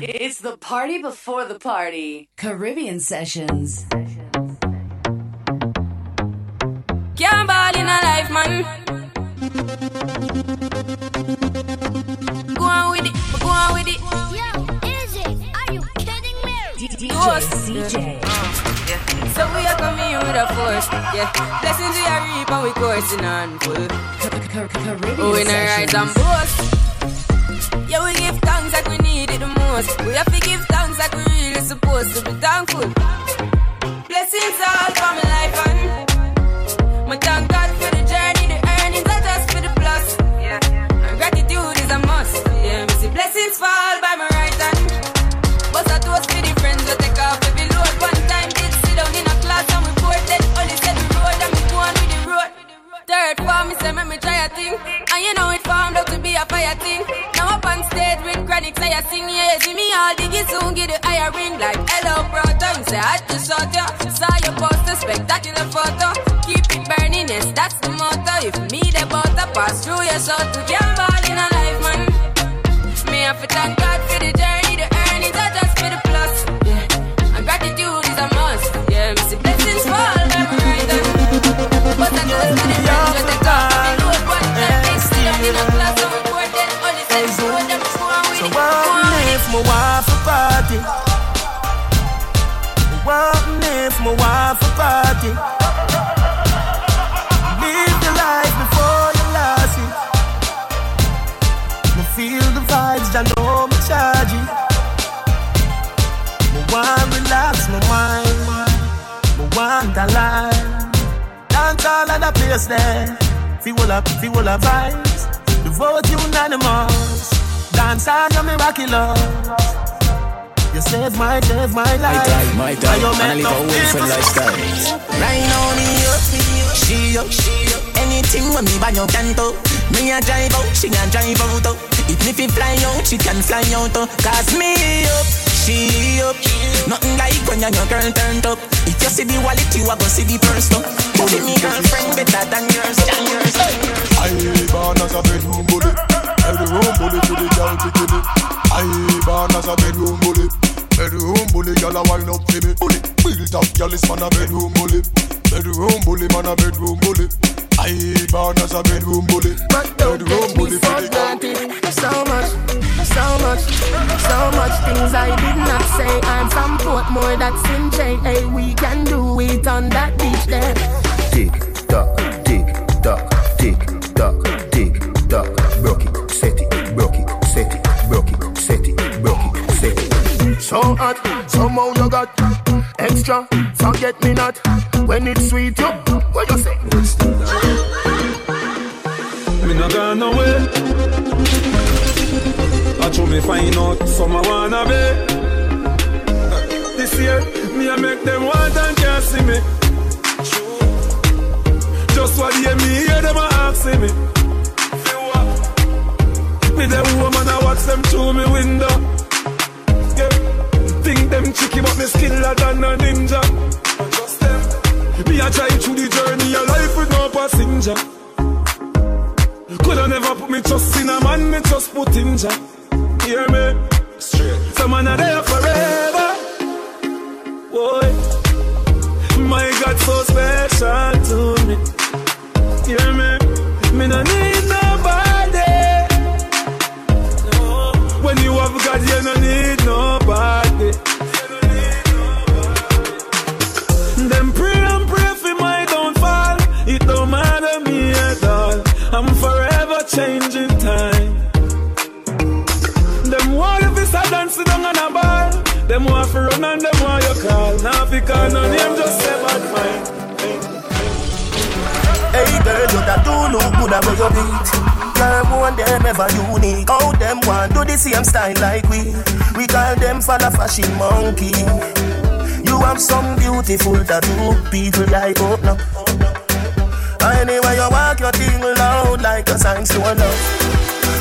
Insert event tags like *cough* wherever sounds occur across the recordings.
It's the party before the party. Caribbean Sessions. Can't ball in a life, man. Go on with it, go on with it. Yo, Izzy, are you kidding me? DJ CJ. So we are coming with a force, yeah. Blessings we are reap and we coursing on full. Caribbean Oh, we rise and boast. Yeah, we give thanks like we need it the most. We have to give thanks like we really supposed to be thankful. Blessings all for my life and my thank God for the journey, the earnings are just for the plus. Yeah, and gratitude is a must. Yeah, me see blessings fall by my right hand. But I toast for the friends we take off every load. One time did sit down in a class and we poured that only said the road and we go on with the road. Third form, me say make me try a thing, and you know it formed out to be a fire thing. Chronic, say I sing, see me all diggy soon, get the higher ring like hello brother. You say I just shot ya, saw your poster, spectacular photo. Keep it burning, yes that's the motto. If me the butter pass through your soul to jam party? Live the life before you lost it. Me feel the vibes, I know me charge it. Me want relax my mind. Me want a life. Dance all of the place there. Feel up, feel up vibes. The vote unanimous. Dance on your miraculous. You save my, save my My life. guy, my And guy, you and I make live a no Wilfred people lifestyle. Right now me up, she up, she up. Anything when me buy you can do. Me a drive out, she a drive out. oh. If me fi fly out, she can fly out. oh. Cause me up, she up. Nothing like when your girl turned up. If you see the wallet, you a go see the purse. Oh. Give me girlfriend better than yours, than yours. I born as a bedroom bully. Bedroom bully to the girl picking it. I born as a bedroom bully. Bedroom bully, girl a wind up for me. Bully, built up, girl is man a bedroom bully. Bedroom bully, man a bedroom bully. I born as a bedroom bully. Bedroom bully for the girl. So much, so much, so much things I did not say. I'm from Portmore, that's in J. Hey, we can do it on that beach there. Tick tock, tick tock, tick tock, tick tock. Broke it, set it, So hot, somehow you got extra. Forget me not when it's sweet. You, what you say? Me not gone nowhere. I show me find out some I wanna be. This year, me I make them want and can't see me. Just what hear me hear them a me. Me them woman I watch them through me window. Think them tricky but me skiller than a ninja. Just them. Me a try through the journey of life with no passenger. Coulda never put me trust in a man, me just put in Jah. Hear me? Straight. Some man are there forever. Boy, my God so special to me. Hear me? Me no need nobody. No. When you have God, you no need changing time. Them want if it's a dance down on a ball. Them want to run and them want you call. Now because no name just say bad mind. Hey girl, you that do look good at where you beat. Girl, one them ever unique. How them want do the same style like we? We call them for the fashion monkey. You have some beautiful tattoo, people like oh no. Anyway, you walk your thing loud like a sign to love.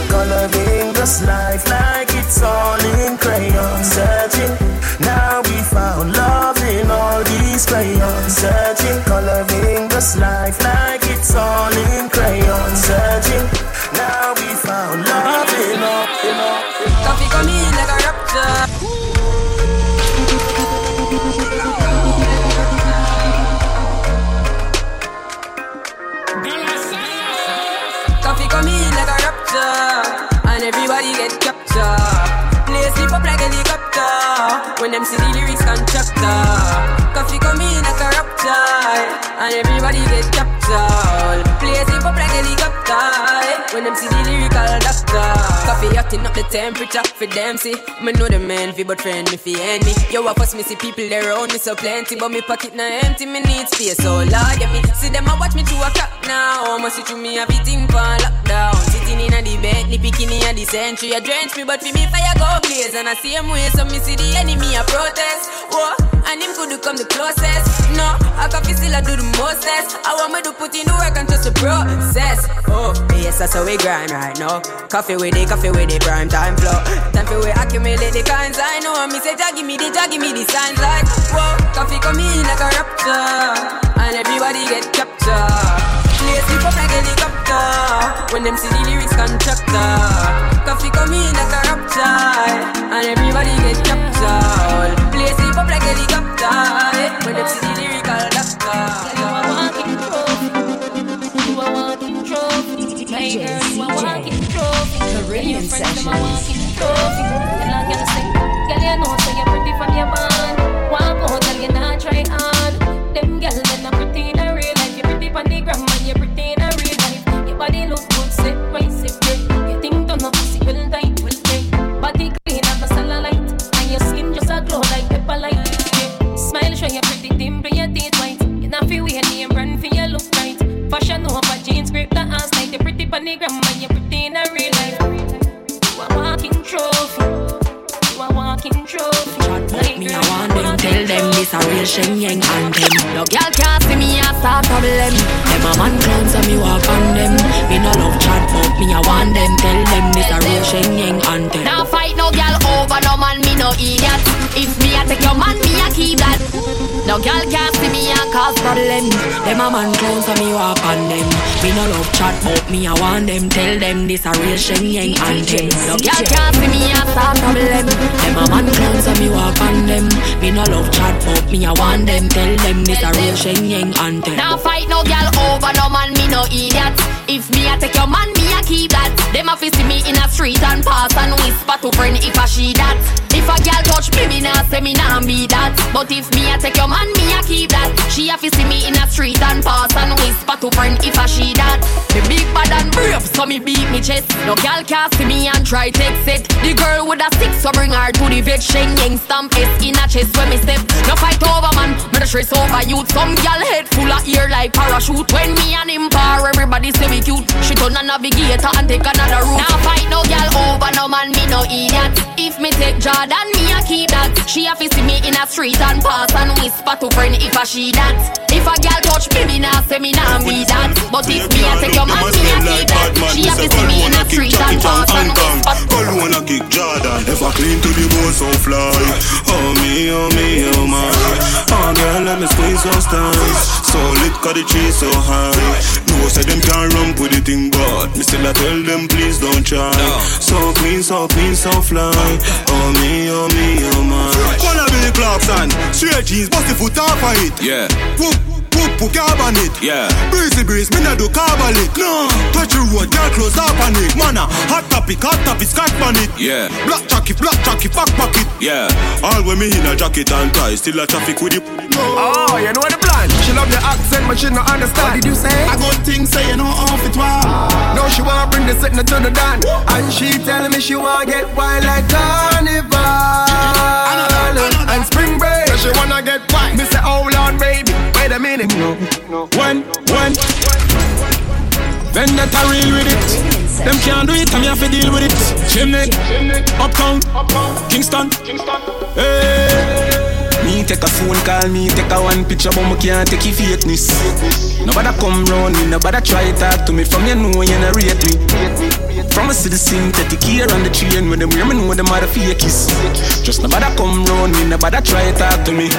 Coloring this life like it's all in crayon. Searching, now we found love in all these crayons. Searching, coloring this life like it's all in crayon. Searching, now we found love in all, in all. When them see the lyrics constructor. Koffee come in like a raptor. And everybody get captured. Place it up like helicopter. Eh. When them see the lyrical doctor. Koffee hotting up the temperature for them see. Me know the man fi but friend me fi enemy. Yo, I first me see people there around me so plenty, but me pocket na empty. Me need space, so Lord, yeah me see them a watch me to a clock now. Must see through me everything for lockdown. Sitting in a the Bentley, picking in a the century. I drench me, but for me fire go blaze. And I see him way, so me see the enemy a protest. Whoa, and him could come the closest. No, I can still I do the mostest. I want me to put in the work and just the process. Oh, yes, that's how we grind right now. Koffee with it, Koffee with it, prime time flow. Time for we accumulate the kinds I know. Me say, Jah give me the, Jah give me the signs like, whoa, Koffee come in like a rapture. And everybody get captured. Place it up like helicopter. When them see the lyrics constructor. Koffee come in like a rapture. And everybody get captured. Place it up like helicopter. When them see the lyrical trophy. My girl, you a. Caribbean Your friends, them a sessions. walking trophy. Tell a girl you know say you pretty from your you not try. Them them not pretty in real life. You pretty on the gram and you pretty in real life. Your body look good. You think tight, tight. Body clean a and your skin just a glow like pepper light. Smile show pretty dimple, your teeth white. You not name brand look. Fashion over jeans, grip the ass tight. You on the gram and you pretty in a real life. You a walking trophy. You a walking trophy. Me I want them tell them this a real Shen Yeng anthem. No girl can't see me a start problem. Them a man clowns and me walk on them. Me no love chat but me I want them tell them this a real Shen Yeng anthem. Now fight no girl over no man me no idiot. If me a take your man me a keep that. No girl can't see me a cause problem. Them a man clowns and me walk on them. Me no love chat but me I want them tell them this a real Shen Yeng anthem. No girl can't see me a start problem. Them a man clowns and me walk on them. Me no love chat but me I want them tell them this a real Shen Yeng anthem. Now fight no girl over no man me no idiot. If me a take your man me a keep that. Them a fi see me in a street and pass and whisper to friend if a she that. If a girl touch me me nah say me nah be that. But if me a take your man me a keep that. She a fi see me in a street and pass and whisper to friend if a she that. Me big bad and brave so me beat me chest. No girl can see me and try take it. The girl with a stick so bring her to the vet. Shen Yeng stamp S in a chest when me step. No fight over man, me the stress over youth. Some girl head full of ear like parachute. When me and him par, everybody say we cute. She turn a navigator and take another route. Now fight no girl over no man, me no idiot. If me take Jordan, me a keep that. She a see me in a street and pass and whisper to friend if a she that. If a girl touch me, me nah say me nah be that. But if me a take your man, me a keep that. She a fi see me in a street and pass and whisper. Call wanna kick Jordan. Ever clean to the bone so fly. Oh me, oh me, oh my. Oh girl, let me squeeze those thighs. So lit cause the cheese so high. No say them can't run with the thing But me still I tell them please don't try. So clean, so clean, so fly. Oh me, oh me, oh my. Wanna be Clarkson, straight jeans, bust the foot off of it. Yeah, Whoop, whoop, put carbon it. yeah Breezy breeze, me nah do carbolic. No, touch the road, girl close up on it. Mana, hot topic, hot topic, scotch on it. Yeah, Black jacket, black jacket, back pocket. yeah All when me in a jacket and tie Still a traffic with the Oh, you know the plan. She love the accent, but she not understand. What did you say? I got things say you know off it why. No, she wanna bring the sitting to the dance, and she telling me she wanna get wild like carnival and spring break. She wanna get wild. Me say, hold on, baby, wait a minute. When, when? Vendetta real with it. Them can't do it, I'm here to deal with it. Chimney, Uptown, Kingston. Hey take a phone call, me take a one picture, but me can't take your fakeness. Nobody come round me, nobody try talk to me. From you know you not rate me. From a see the synthetic here on the train when them hear me know them are the fakies. Just nobody come round me, nobody try talk to me.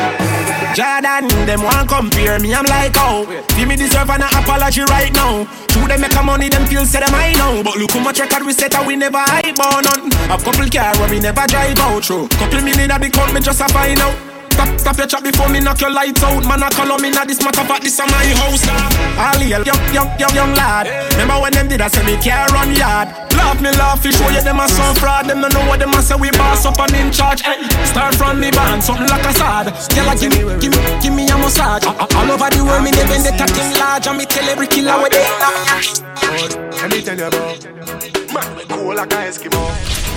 Jordan, them want compare me, I'm like, oh Feel me deserve an apology right now True, them make a money, them feel say them I know But look how much record we set and we never hype on none A couple car where we never drive out through Couple million the count, me just a find out Stop, stop your chat before me knock your lights out. Man, I call me now this matter, but this is my house now. All young, young, young, young lad. Remember when them did I say me care run yard? Laugh me laugh, you show you them a some fraud. Them don't know what them a say we boss up and in charge. Hey, start from me band, something like a sad. Girl, give me, give me, give me a massage. All over the world, me they bend the talking large, and me tell every killer where they. Let me tell you about Man, we cool like a Eskimo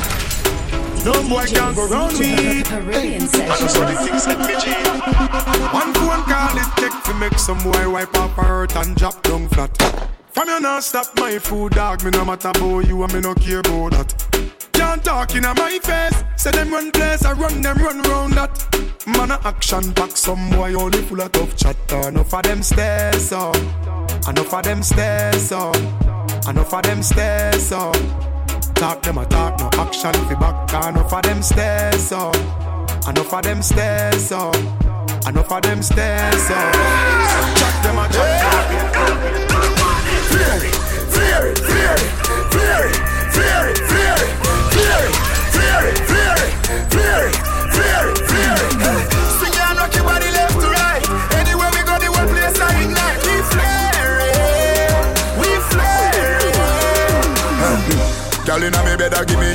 No boy can go round me. Caribbean I just saw the things that me cheat One phone call it take to make some boy wipe up her hurt and drop down flat. From you not stop my food dog. Me no matter about you and me no care about that. Can't talk in my face. Say them run place I run them run round that. Man a action pack some boy only full of tough chatter Enough of them stairs up Enough of them stairs up Enough of them stairs up Talk them a talk, no action fi back Enough of them stairs up Enough of them stairs up Enough of them stairs up Chat them a chat Fear it, fear it, fear it, fear it, fear it, fear it, fear it, fear it, fear it, fear it, fear it, fear it Girl inna me bed, a give me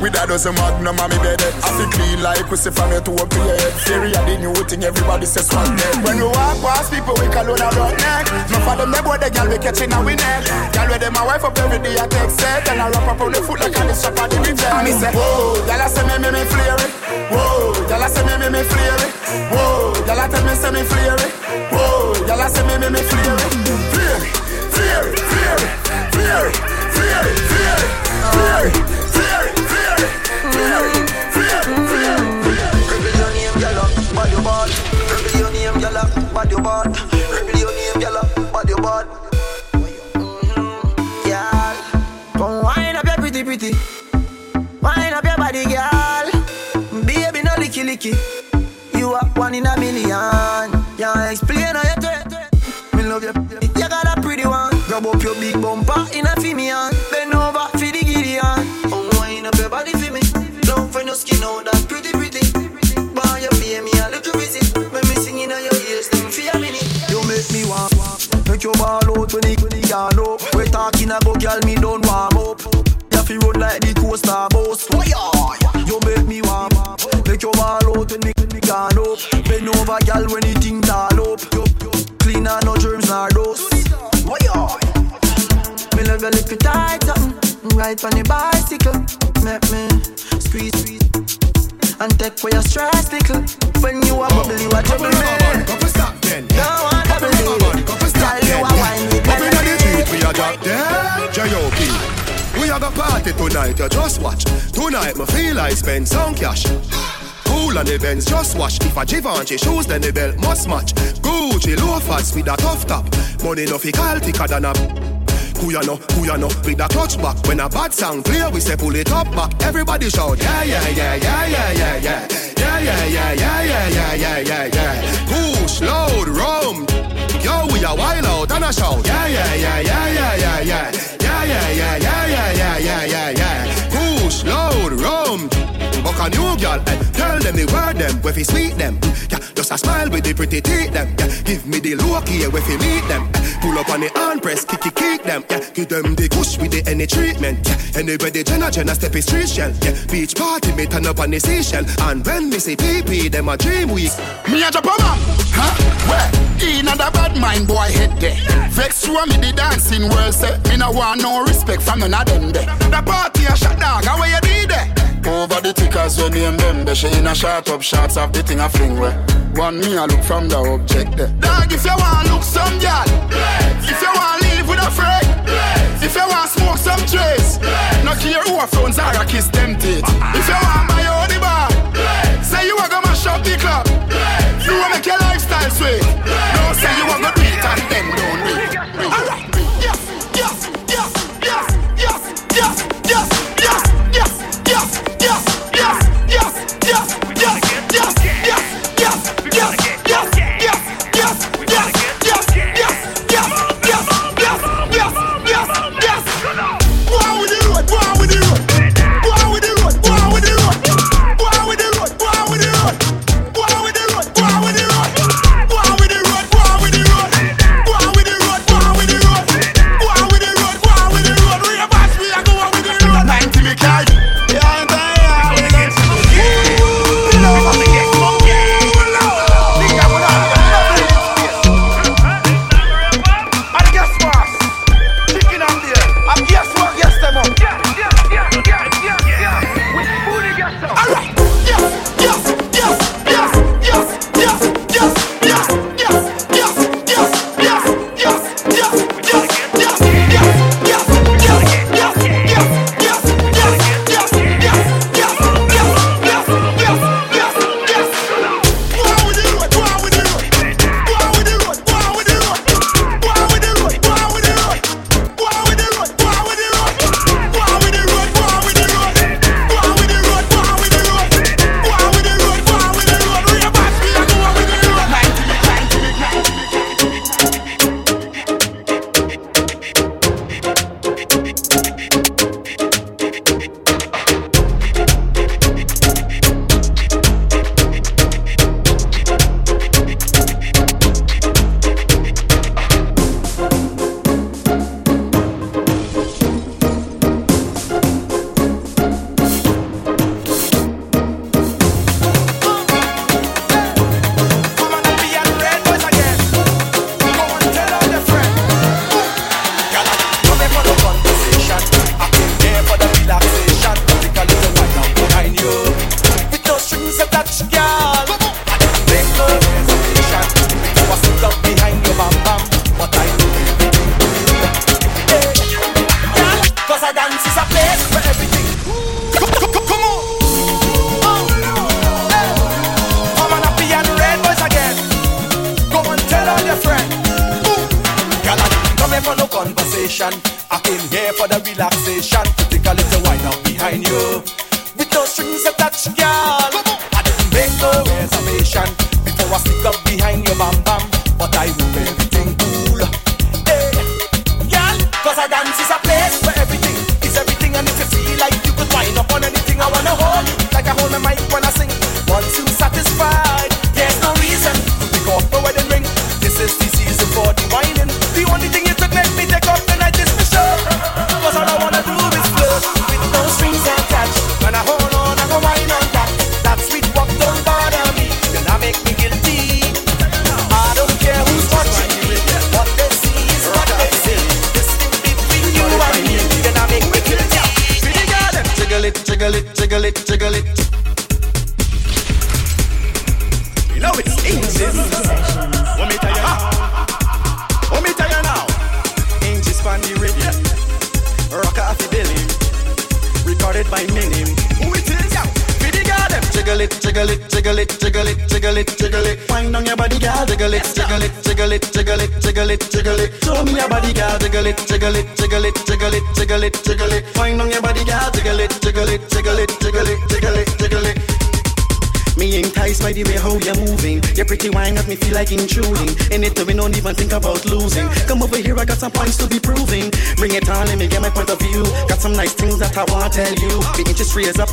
with a dozen magnum on me bed. I feel clean like pussy from your toe up to your head Theory a the new thing, everybody says swag neck When we walk past people, we call on a rock neck No for them, they boy, the girl we catching a we neck Girl with them, my wife up every day, I text set. And I wrap up on the foot like a shop at the big And me say, whoa, girl I say me, me, me flare it. Whoa, girl I say me, me, me flare it. Whoa, girl I tell me, say me flare it. Whoa, girl I say me, me, me flare it Flare it, flare it, tonight, you just watch Tonight me feel I spend some cash Cool on the Benz, just watch If a Givenchy shoes, then the belt must match Gucci loafers with a tough top Money no fi call thicker than a who ya know, who ya know, with a clutch back When a bad sound clear, we say pull it up back Everybody shout, yeah, yeah, yeah, yeah, yeah, yeah, yeah Yeah, yeah, yeah, yeah, yeah, yeah, yeah, yeah, yeah Push, load, rum Yo, we a wild out and a shout Yeah, yeah, yeah, yeah, yeah, yeah, yeah yeah, yeah, yeah, yeah, yeah, yeah, yeah, yeah. Push, load, rum. Buck a new girl, eh. Tell them the word them, where fi sweet them. Yeah, just a smile with the pretty teeth them. Yeah, give me the look here, where fi meet them. Pull up on the hand press, kicky kick them. Yeah, give them the push with the any treatment. Yeah, anybody Jenna Jenna step is street shell. Yeah, beach party me turn up on the seashell. And when me see PP, them a dream week. Me a jump a huh? Where? In a bad mind boy head there. Vex show me the dancing world say me no want no respect from none of them there. The party a shot dog, how you did there? Over the tickers when name them there. She in a shot up shots of the thing a fling where. One me a look from the object there. Dog, if you want look some girl, if you want live with a friend, if you want smoke some trace, no care who a phones are a kiss them teeth. If you want buy your the bar, say you a go mash up the club girls way. No say you want to be and don't.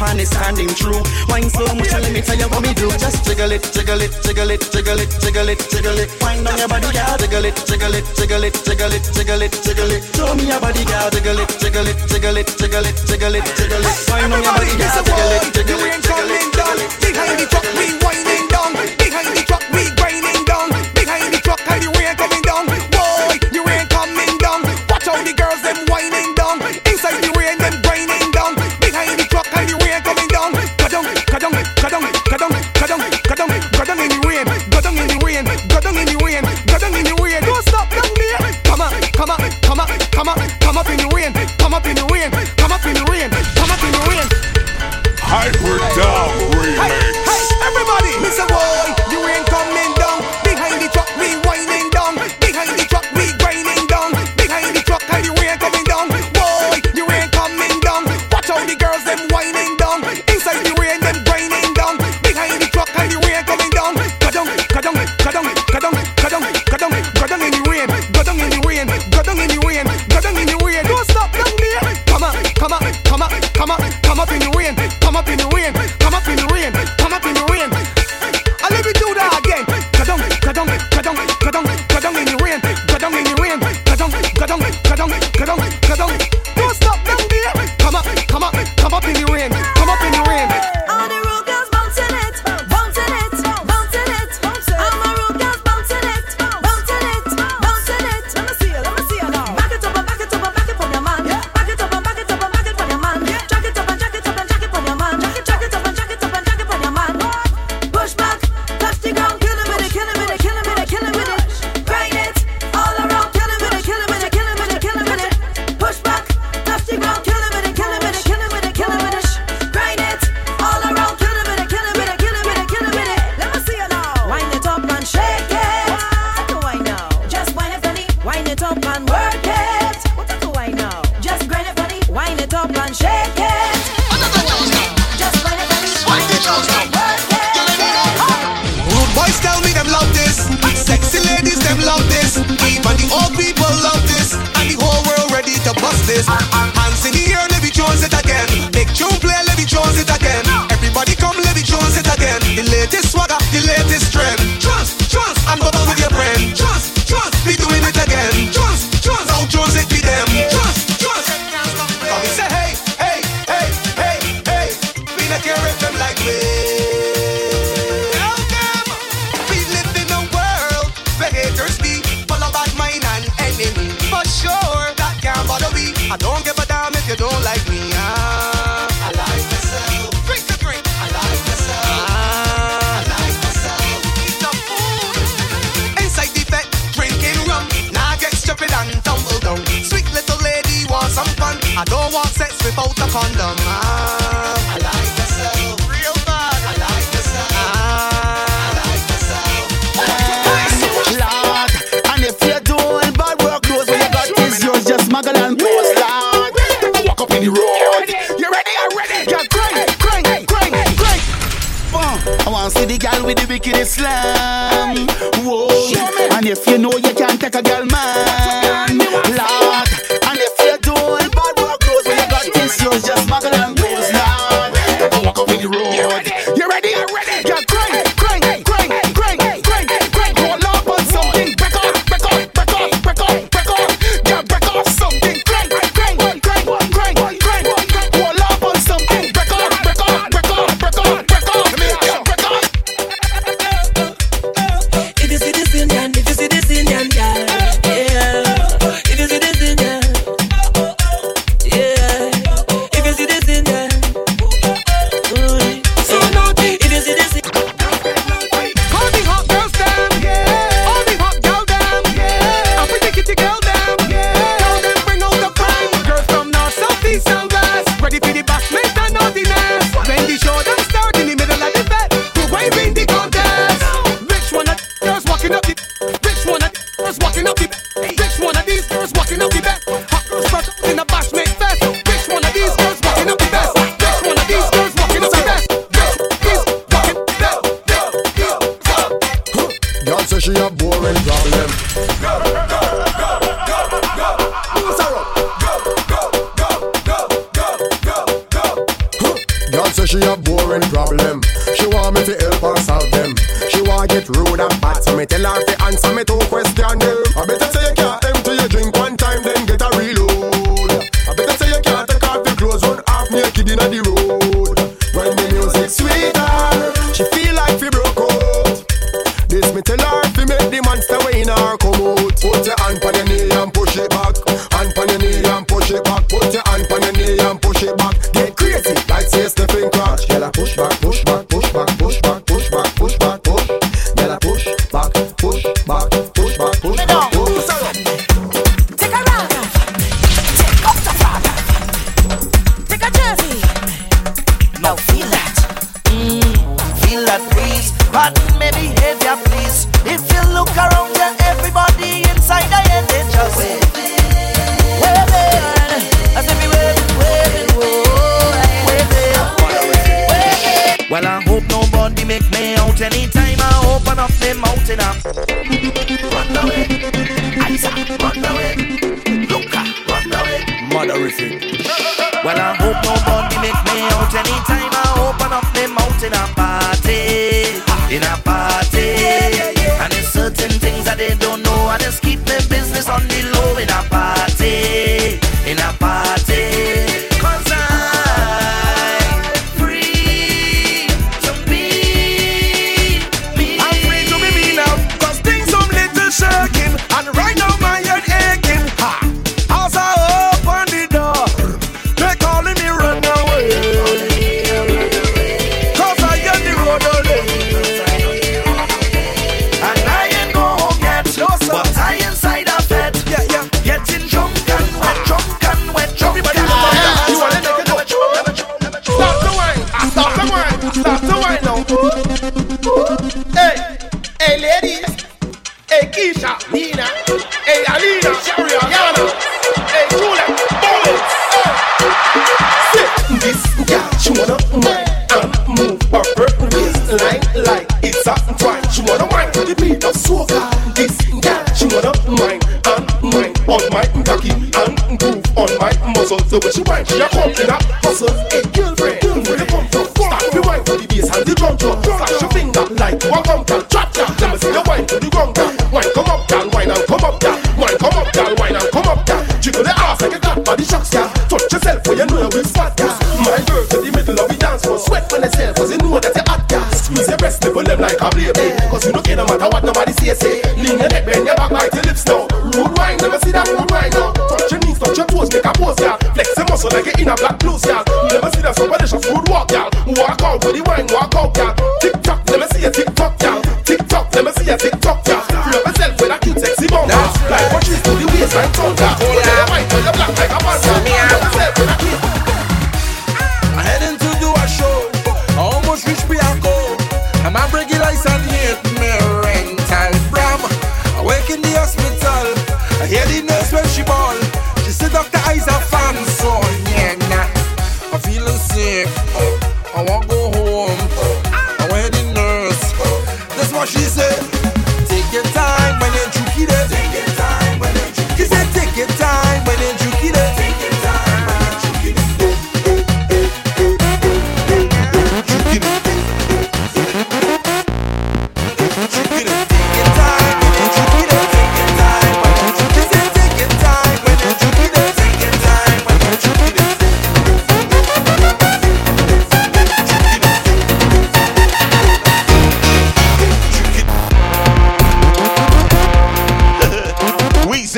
And it's standing true. Wine so much, let me tell you what me do. Just jiggle it, jiggle it, jiggle it, jiggle it, jiggle it, jiggle it. Wine on your body, girl. Jiggle it, jiggle it, jiggle it, jiggle it, jiggle it, jiggle it. Show me your body, girl. Jiggle it, jiggle it, jiggle it.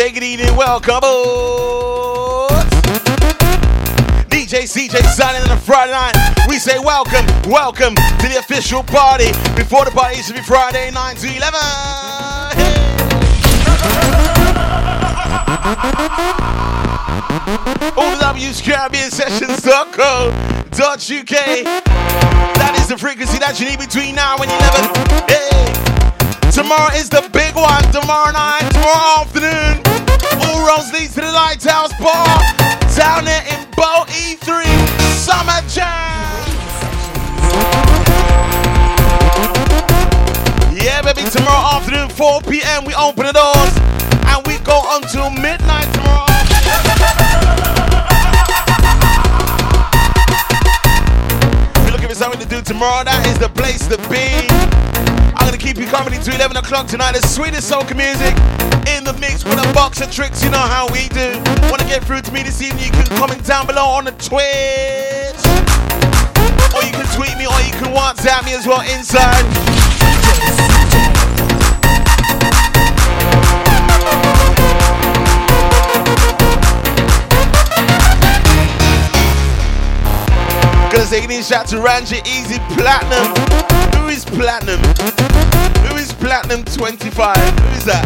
Say good evening, welcome oh. aboard. DJ CJ signing on a Friday night. We say welcome, welcome to the official party. Before the party used to be Friday 9 to 11. All the W's Caribbean Sessions.co.uk. That is the frequency that you need between now and 11. Hey. Tomorrow is the big one. Tomorrow night, tomorrow afternoon. All roads leads to the Lighthouse Bar down there in Bow E3 Summer Jam. Yeah, baby. Tomorrow afternoon, 4 p.m. We open the doors and we go until midnight tomorrow. If you're looking for something to do tomorrow, that is the place to be. Keep you company to 11 o'clock tonight. The sweetest soca music in the mix with a box of tricks. You know how we do. Wanna get through to me this evening? You can comment down below on the Twitch, or you can tweet me, or you can WhatsApp me as well inside. Gonna say shout to Ranji Easy Platinum. Is Platinum? Who is Platinum 25? Who is that?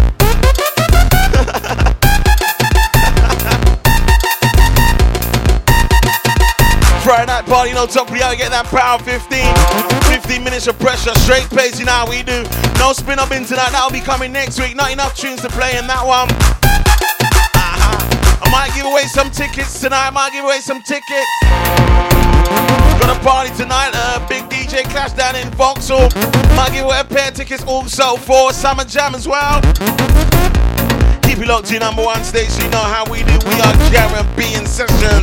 *laughs* Friday night party, no top gotta get that power 15. 15 minutes of pressure, straight pace, you know how we do. No spin up in tonight, that'll be coming next week. Not enough tunes to play in that one. I might give away some tickets tonight, I might give away some tickets. Got a party tonight, a big DJ clash down in Vauxhall. Might give away a pair of tickets also for Summer Jam as well. Keep it locked to number one station, you know how we do. We are Caribbean Session.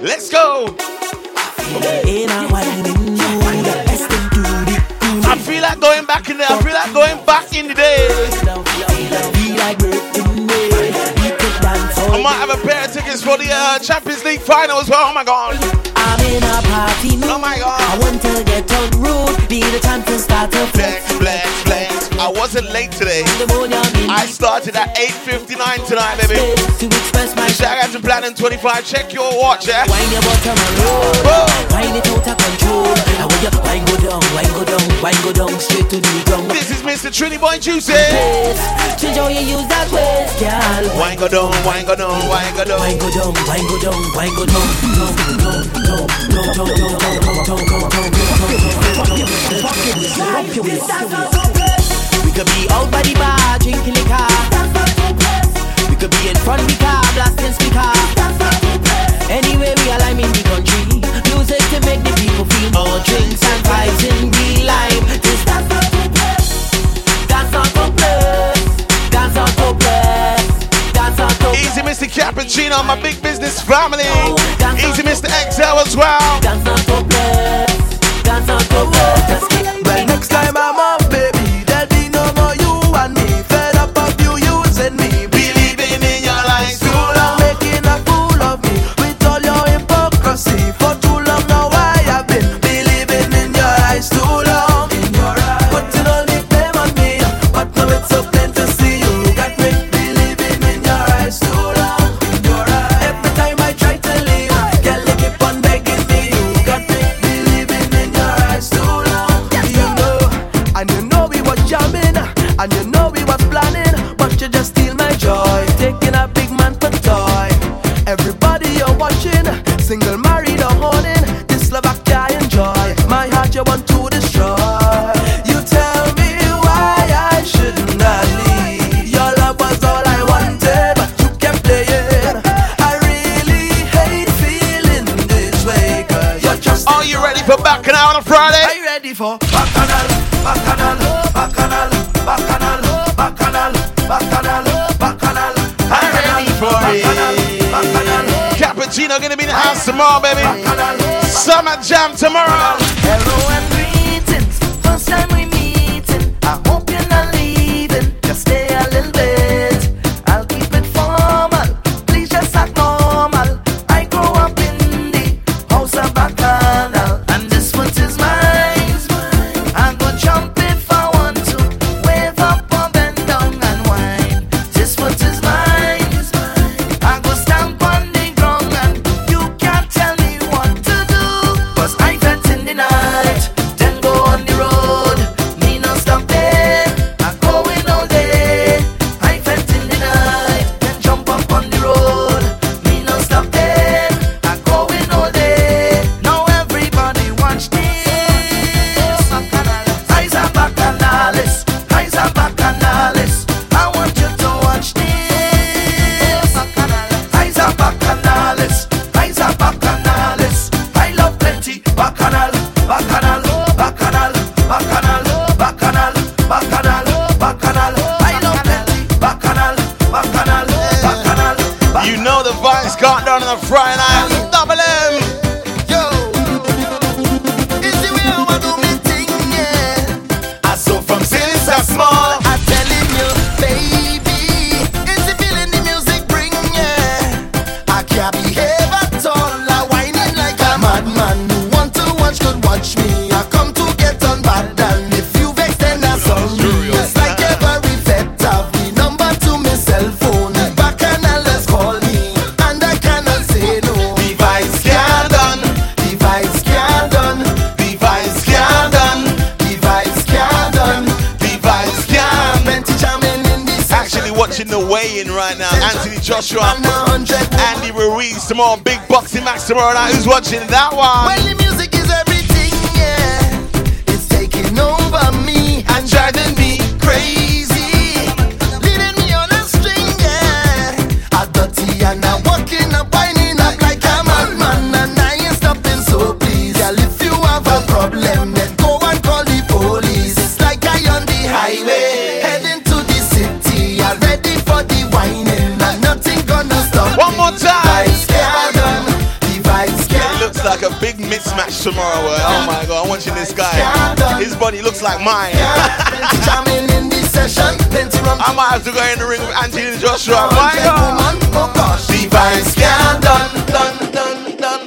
Let's go. I feel like going back in there. I feel like going back in the days. I might have a pair of tickets for the uh, Champions League final as well. Oh my god. In a party mood. Oh my god. I want to get on road. Be the time to start to flex, flex, flex. I wasn't late today. I started at 8.59 tonight, baby. To express my Shout out to Platinum 25. Check your watch, yeah? Wind your bottom and roll. Wind it out of control. And when you wind go down, wind go down, wind go down straight to the ground. This is Mr. Trinity Boy Juicy. Change how you use that waist, girl. Wine go down, wine go down, wine go down. Wine go down, wine go down, wine go down. Down, down, We could be out by the drinking liquor. We could be in front of the car, blasting speaker. Anyway, we are in the country. Music to make the people feel more drinks and vibes in real life. This dance not hopeless. Dance not hopeless. Dance not hopeless. Dance not hopeless. Easy Mr. Cappuccino, my big business family. Easy Mr. XL as well. Dance not hopeless. Dance not hopeless. Well, next time I'm And you know we was planning, but you just steal my joy. Taking a big man for toy. Everybody you're watching, single, married, or honing. This love I can enjoy. My heart you want to destroy. You tell me why I should not leave. Your love was all I wanted, but you kept playing. I really hate feeling this way, you're just. Are you ready for backing out on Friday? Are you ready for back backing out? Cappuccino gonna be in the house tomorrow, baby. Summer jam tomorrow. Watching that one? Like mine. jamming in this session. Plenty rum. I might have to go in the ring with Anthony Joshua. My god. woman, oh gosh, the vibes can't done, done, done, done.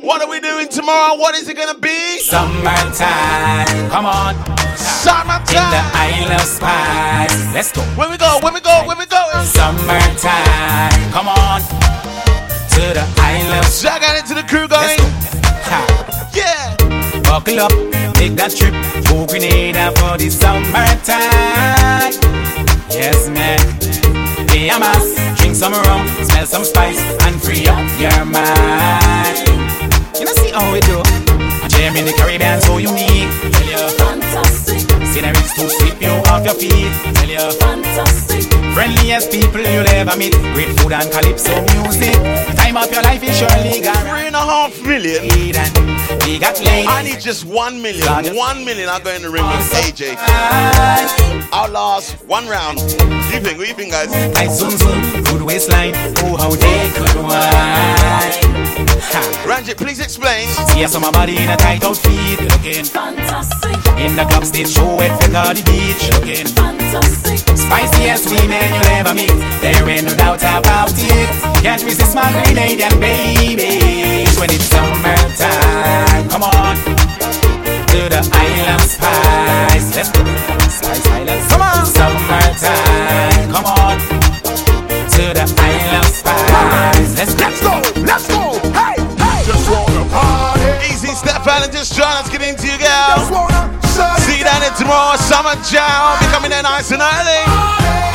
What are we doing tomorrow? What is it gonna be? Summertime, come on. Summertime. In the Isle of Spice. Let's go. Where we go? Where we go? Where we go? Summertime, come on. To the Isle of Spice. Shout out into the crew going. Yeah. Buckle up, take that trip to Grenada for the summertime. Yes, man. Be a mass, drink some rum, smell some spice, and free up your mind. You know, see how we do. Jam in the Caribbean, so you Tell off your feet. Tell you, fantastic. Friendliest people you'll ever meet. Great food and calypso music. The time of your life is surely gone. Three and a half million. We got ladies. I need just one million. One million. I'll go in the ring with AJ. I'll last one round. What do you think? What do you think, guys? Like zoom zoom, good waistline. Oh, how they could wine. Ranjit, please explain. See some body in a tight outfit, looking fantastic. In the club stage show it for the beach, looking fantastic. Spiciest women you'll ever meet. There ain't no doubt about it. Can't resist my Grenadian baby. When it's summertime, come on to the Island Spice. Let's go. Spice Island. Come on. Summertime, come on to the Island Spice. Let's. Let's go. Just try not to get into you, girl. See you down there tomorrow, summer jam. Be coming there nice and early.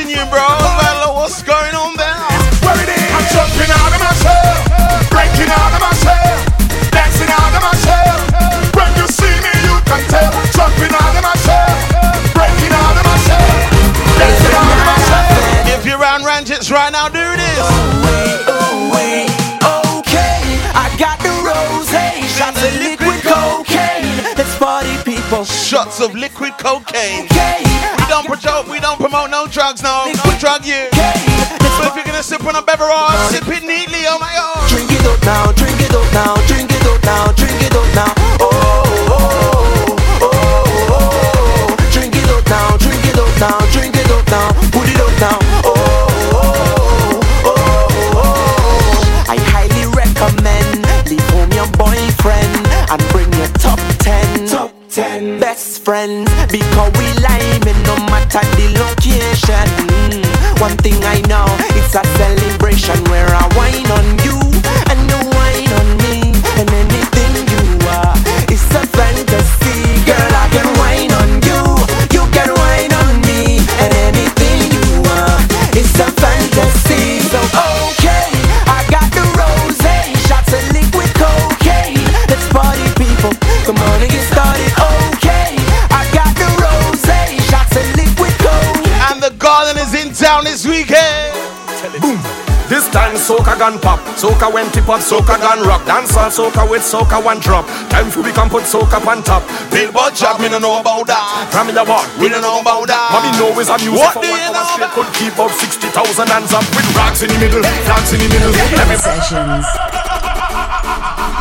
Question you, bro. Well, what's going on there? Where it is? I'm jumping out of myself, breaking out of myself, dancing out of myself. When you see me, you can tell. Jumping out of myself, breaking out of myself, dancing out of myself. If you're around Ranjits right now, do this. Oh, oh, okay, I got the rose, shots of liquid cocaine. Let's party, people. Shots of liquid cocaine. Don't promote, we don't promote no drugs, no, no drug use. But if you're gonna sip on a beverage, sip soca gun pop, soca when tip up, soca gun rock, dance all soca with soca one drop. Time for we can put soca on top. Billboard job, me no know about that. Grammy award, we no know about that. Mommy know is a music What for do one you hour know straight could keep up 60,000 hands up with rocks in the middle, flags in the middle. Let me Sessions.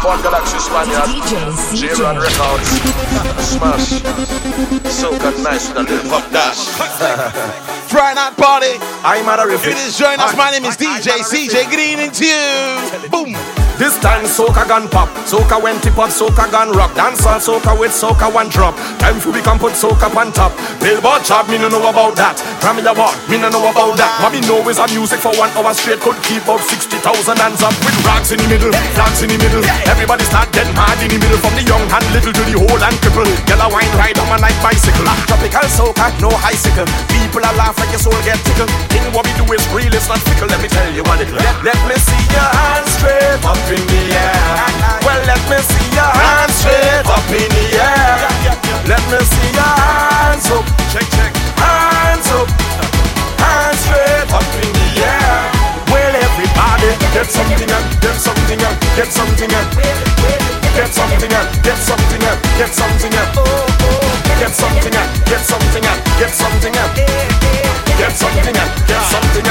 Fun Galaxy Spaniard, J-Rod Records, Smash, Soca Nice with a little pop dash. *laughs* Friday night party. I'm at a If you just join us, my name is DJ CJ. Green and you. Boom. This time soca gun pop, soca when tip up, soca gun rock, dance all soca with soca one drop. Time for we can put soca on top. Billboard chart, me no know about that. Grammy award, me no know about that. What me know is a music for one hour straight could keep up 60,000 hands up with rocks in the middle, flags in the middle. Everybody start getting mad in the middle, from the young and little to the old and cripple. Girl a wine ride on my night bicycle. Tropical soca, no icicle. People are laugh like your soul get tickled. Thing what we do is real, it's not fickle. Let me tell you what it let, let me see your hands straight up in the air. Well, let me see your hands straight up in the air. Let me see your hands up. Check, check. Hands up. Hands straight up in the air. Well, everybody, get something up, get something up, get something up. Get something up, get something up, get something up. Get something up, get something up, get something up. Get something get something.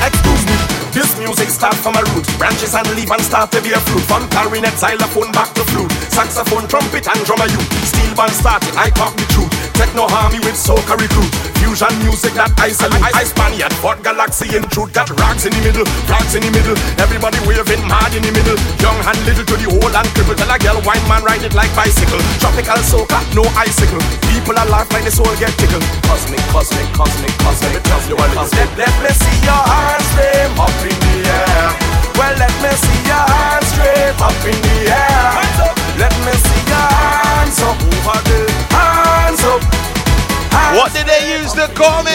Excuse me, this music start from a root. Branches and leaf and start to be a fruit. From clarinet, xylophone, back to flute. Saxophone, trumpet and drummer you. Steel band started, I talk the truth. Techno harmony with soca recruit. Fusion music that I salute. I Spaniard, but galaxy in truth. Got rocks in the middle, rocks in the middle. Everybody waving mad in the middle. Young and little to the old and cripple. Tell a girl, wine man ride it like bicycle. Tropical soca, no icicle. People are laugh like the soul get tickled. Cosmic, cosmic, cosmic, cosmic. Let, let, let me see your hands flame up in the air. Well, let me see your hands straight up in the air. Let me see your hands up over there. Hands up. What did they use to call me?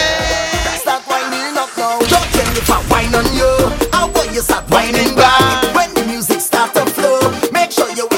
Start winding up now. Don't tell me if I wine on you. How will you start whining back? When the music start to flow, make sure your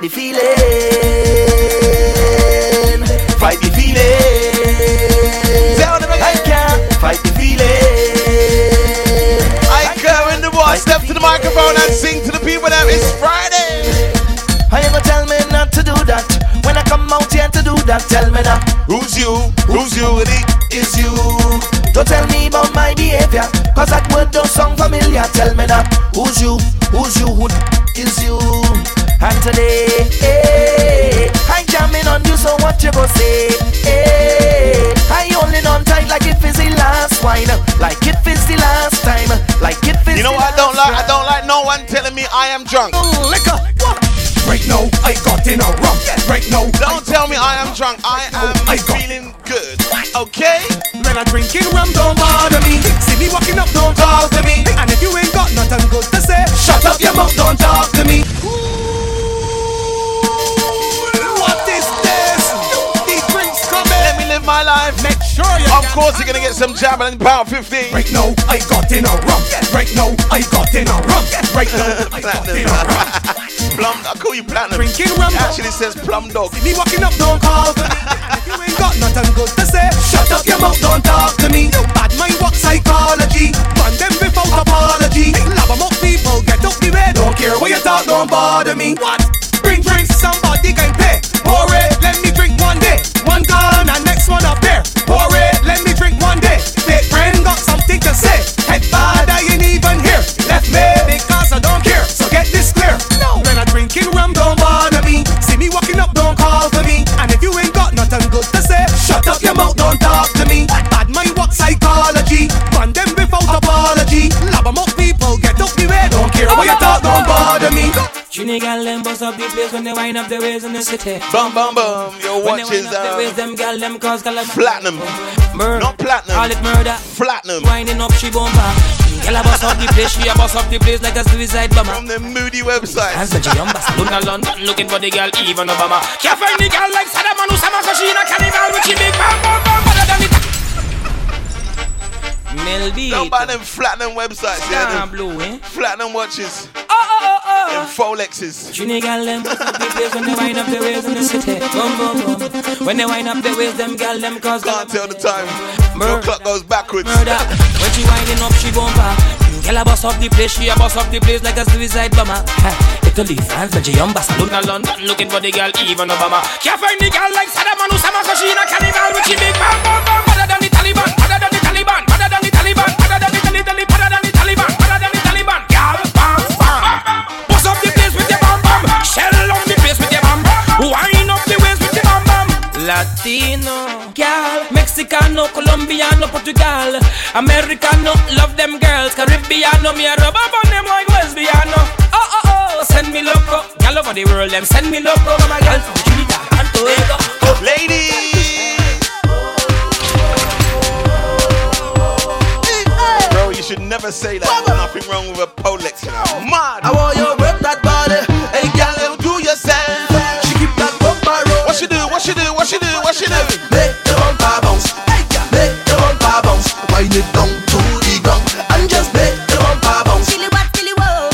fight the feeling. Fight the feeling. I can't fight the feeling. I go in the boy, step to the microphone and sing to the people that it's Friday. I gonna tell me not to do that? When I come out here to do that, tell me that. Who's you? Who's you? It is you. Don't tell me about my behavior, cause that word don't sound familiar. Tell me that. Who's you? Who's you? Who you, so what you gonna say? Eh, I holding on tight like if it's the last wine, like if it's the last time, like if it's You know what I don't like? I don't like no one telling me I am drunk. Course, you're gonna get some jamming in power 15. Right now, I got in a rum. Right now, I got in a rum. Right now, *laughs* I got in a rum. Plum, I call you platinum. Drinking rum. It actually says plum dog. See me walking up, don't call to me. You ain't got nothing good to say, shut up your mouth, don't talk to me. You bad mind what psychology. Run them without apology. Love 'em up people, get up the way. Don't care what you talk, don't bother me. What? Bring drinks, somebody can pay. Pour it, let me drink one day. One gone and next one up Trini gal them bust up the place when they wind up their ways in the city. Bum bum bum. Your When they watch wind is up their ways, uh, them gal them cause gal platinum. Murder. Not platinum. All it murder. Platinum. Winding up she bumper. Gal a bust up the place, she a bust up the place like a suicide bomber. From the moody website. As the Gion Barcelona, London, looking for the girl, even Obama. Can't find the girl like Saddam Hussein, so she in a carnival with she big bam bam bam, better than it. Melby. Don't buy them platinum websites, yeah. Them blue, eh? Platinum watches. Oh, oh, oh, oh. Them Folexes. Trini gal them the when they wind up their ways in the city. Boom, boom, boom. When they wind up their ways, them gal them cause Can't tell the time. Your clock goes backwards. murder. When she winding up, she bumper. Girl a bust up the place, she a bust up the place like a suicide bomber. Ha, Italy, France, Belgium, Barcelona, London, looking for the girl, even Obama. Can't find the girl like Saddam Hussein, so she in a carnival with she big bam bam bam. Latino, girl, Mexicano, Colombiano, Portugal, Americano, love them girls, Caribbeano, me a rub up on them like lesbiano. Oh oh oh, send me loco, girl over the world, them send me loco, my girl from Trinidad and Tobago. Ladies! Bro, you should never say that. Nothing wrong with a Polex, you know. Mad! I want you What she do? What she do? Make the bumper bounce. Make the bumper bounce. Wind it down to the ground and just make the bumper bounce. Silly what, silly whoa.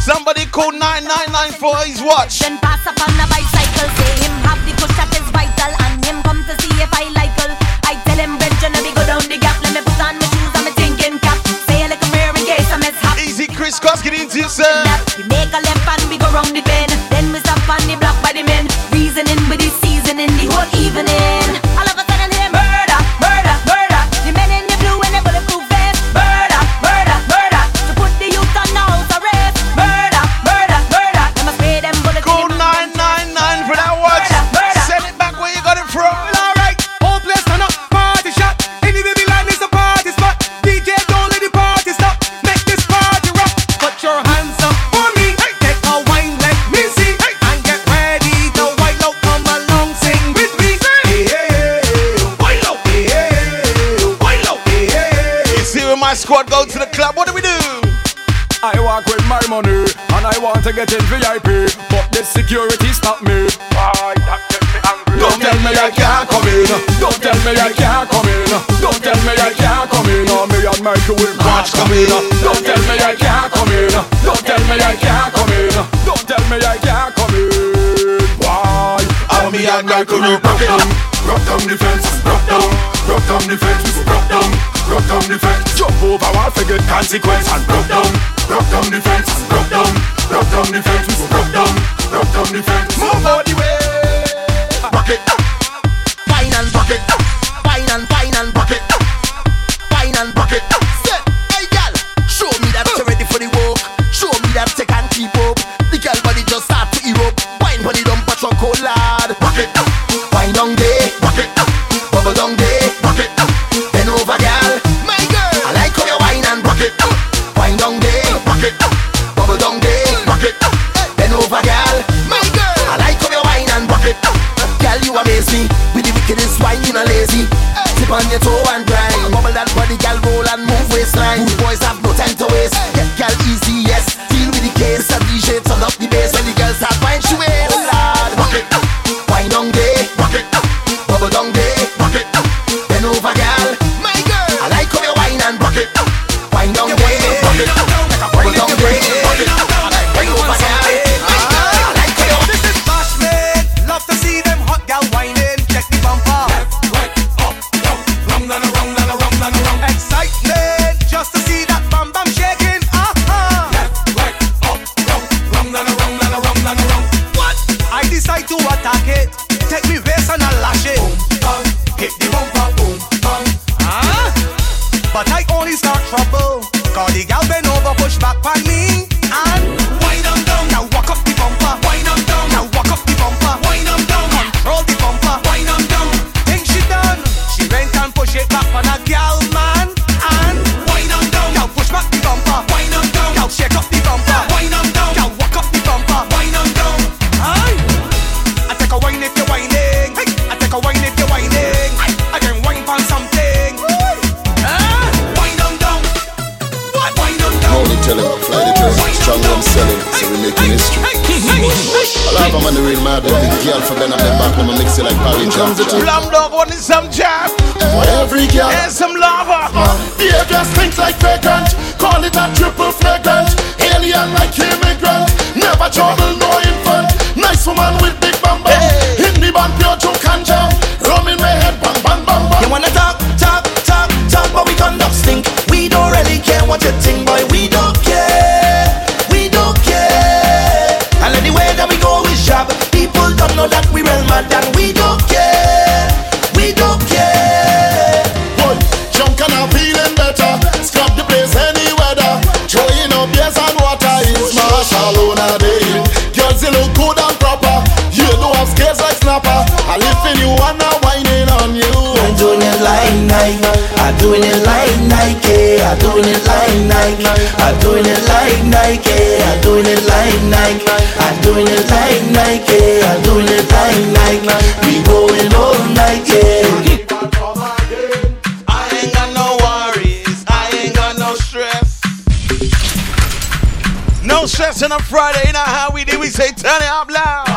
Somebody call 999 for his watch. Then pass up on a bicycle, say him have the push that is vital, and him come to see if I like her. I tell him, Brenton, let me go down the gap, let me put on my shoes and my thinking cap. Say a little prayer in case I miss hop. Easy, Chris Cross, get into it, sir. We make a left and we go round the bend. want to get in VIP, but the security stop me. Why that get me angry? Don't tell me I can't come in. Don't tell me I can't come in. Don't tell me I can't come in. Or me and Michael will march come in. Don't tell me I can't come in. Don't tell me I can't come in. Don't tell me I can't come in. Why? Or me and Michael will rock down, rock down the fence, rock down, rock down the fence, rock down. Rock down the fence, jump over, I'll forget consequence and broke down, broke down the fence, broke down the fence. rock down, rock down the fence. Move out the way. rock Rocket. No stressin' on Friday, you know how we do. We say turn it up loud.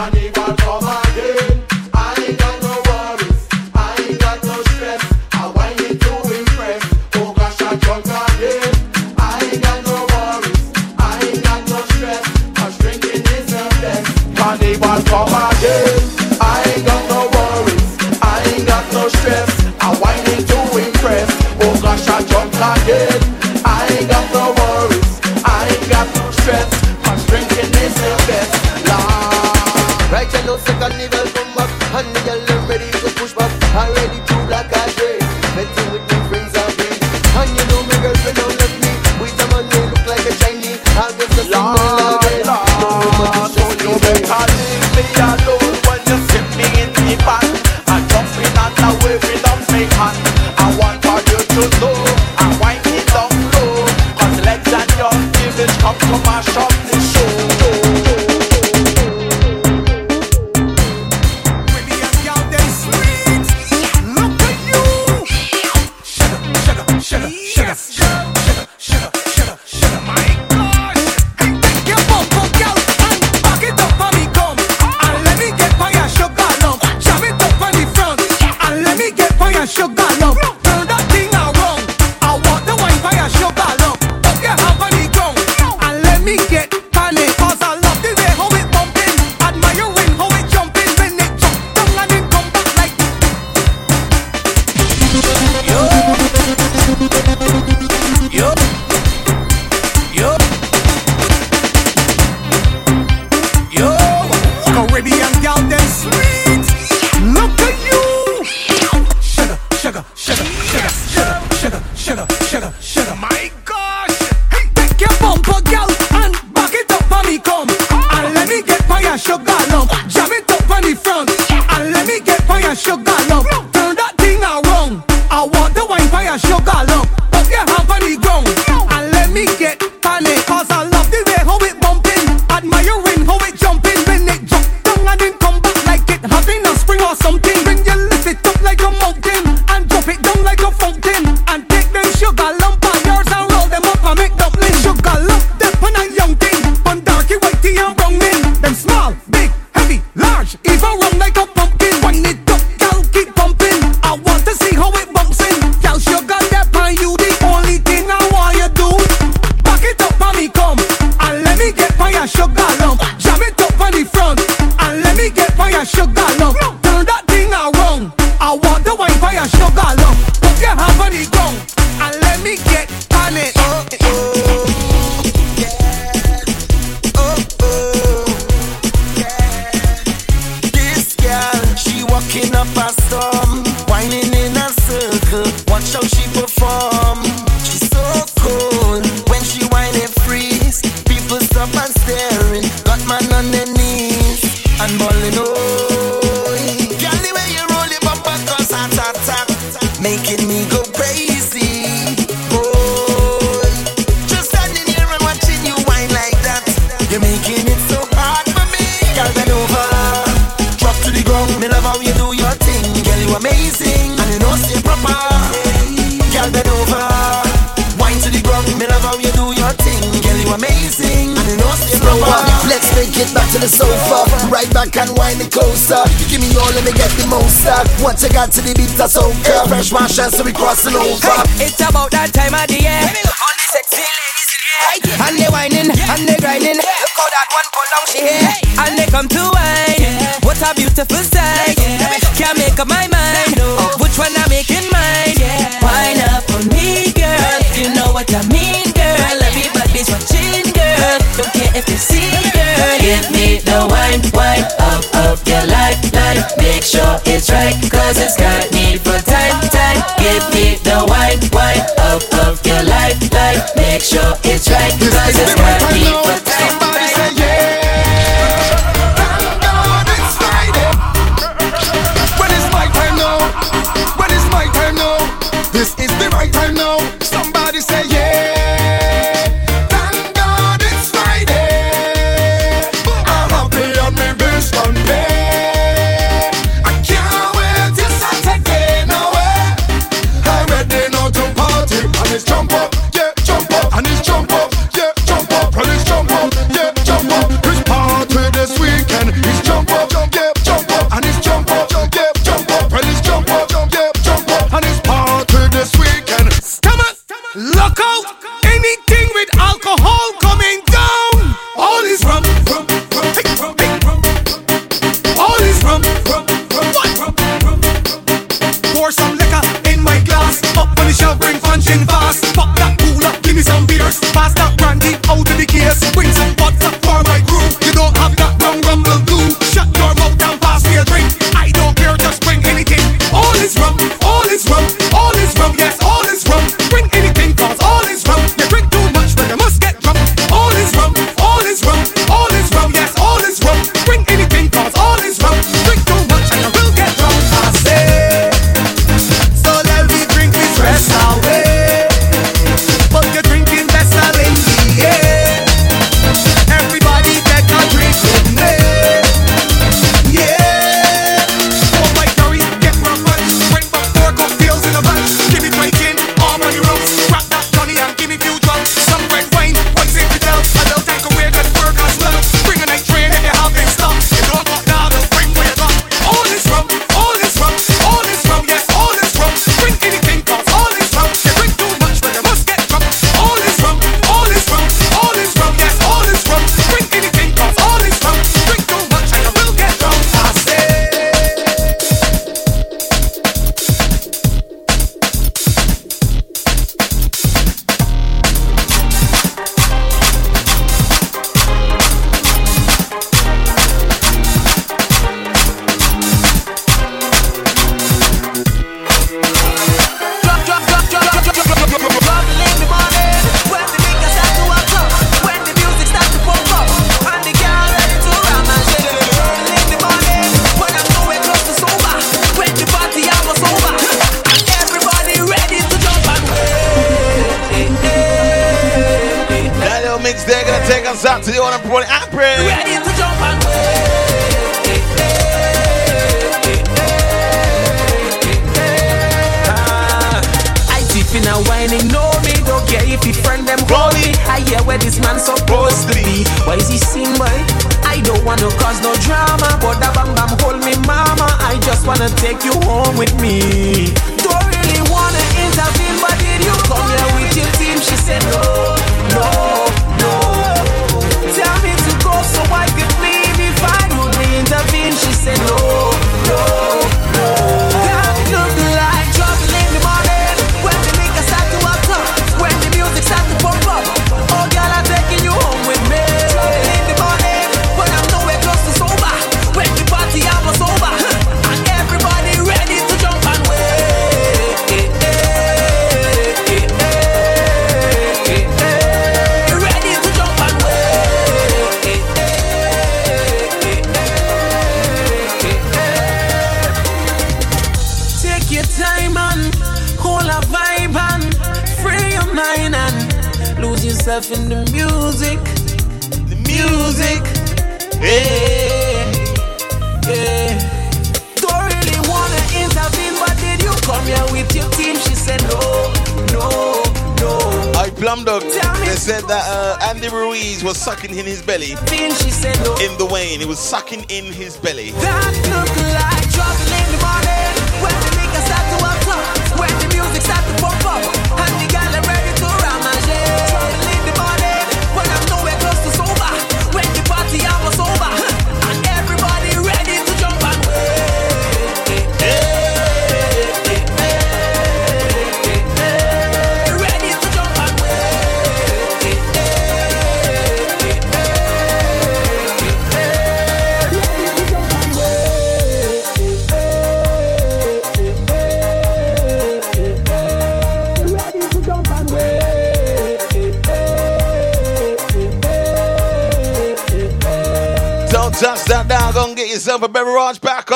right, and they whining, and they grinding. Look how that one pull long she here, and they come to wine. What a beautiful sight! Can't make up my mind oh, which one I'm making mine. Wine up for me, girl. You know what I mean, girl. Everybody's watching, girl. Don't care if they see, girl. Give me the wine, wine up, up your life, life. Make sure it's right, cause it's got need for time, time. Give me the wine, wine up, up your make sure it's right. Cause it's right. Sucking in his belly. No. In the Wayne, he was sucking in his belly.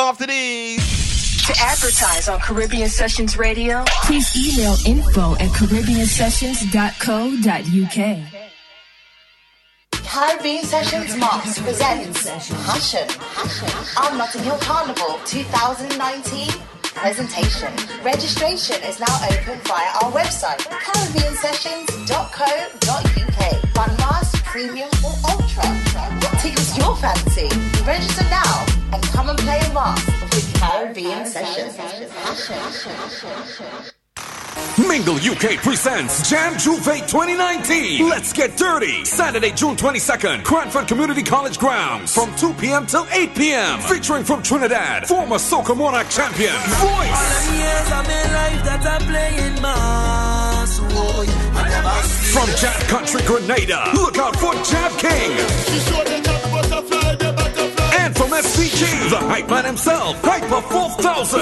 After these. To advertise on Caribbean Sessions Radio, please email info at caribbeansessions.co.uk. Caribbean Sessions Mops presents Passion. Our Notting Hill Carnival 2019 presentation. Registration is now open via our website, caribbeansessions.co.uk. One mass, premium or ultra. What tickles your fancy? Register now and come and play a mass with Caribbean Sessions. Mingle UK presents Jam Juve 2019. Let's get dirty. Saturday, June 22nd, Cranford Community College grounds from 2 p.m. till 8 p.m. Featuring from Trinidad, former Soca Monarch champion, Voice. From Jab Country Grenada, look out for Jab King. From SVG, the hype man himself, Hyper 4000.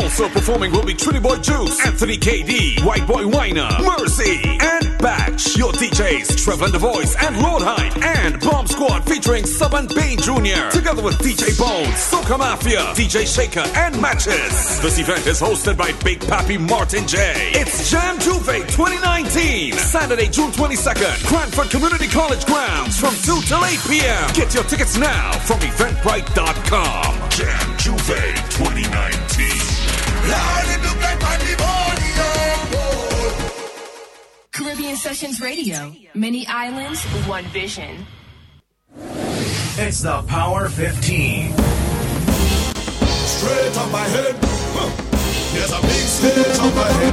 Also performing will be Trinity Boy Juice, Anthony KD, White Boy Winer, Mercy, and Batch. Your DJs, Trevor the Voice and Lord Hype, and Bomb Squad featuring Sub and Bane Jr. Together with DJ Bones, Soca Mafia, DJ Shaker, and Matches. This event is hosted by Big Pappy Martin J. It's Jam Juve 2019, Saturday, June 22nd, Cranford Community College grounds from 2 till 8 p.m. Get your tickets now from Eventbrite.com. Jam Juve 2019. Caribbean Sessions Radio, many islands, one vision. It's the Power 15. Straight on my head. Huh. There's a big stage on my head.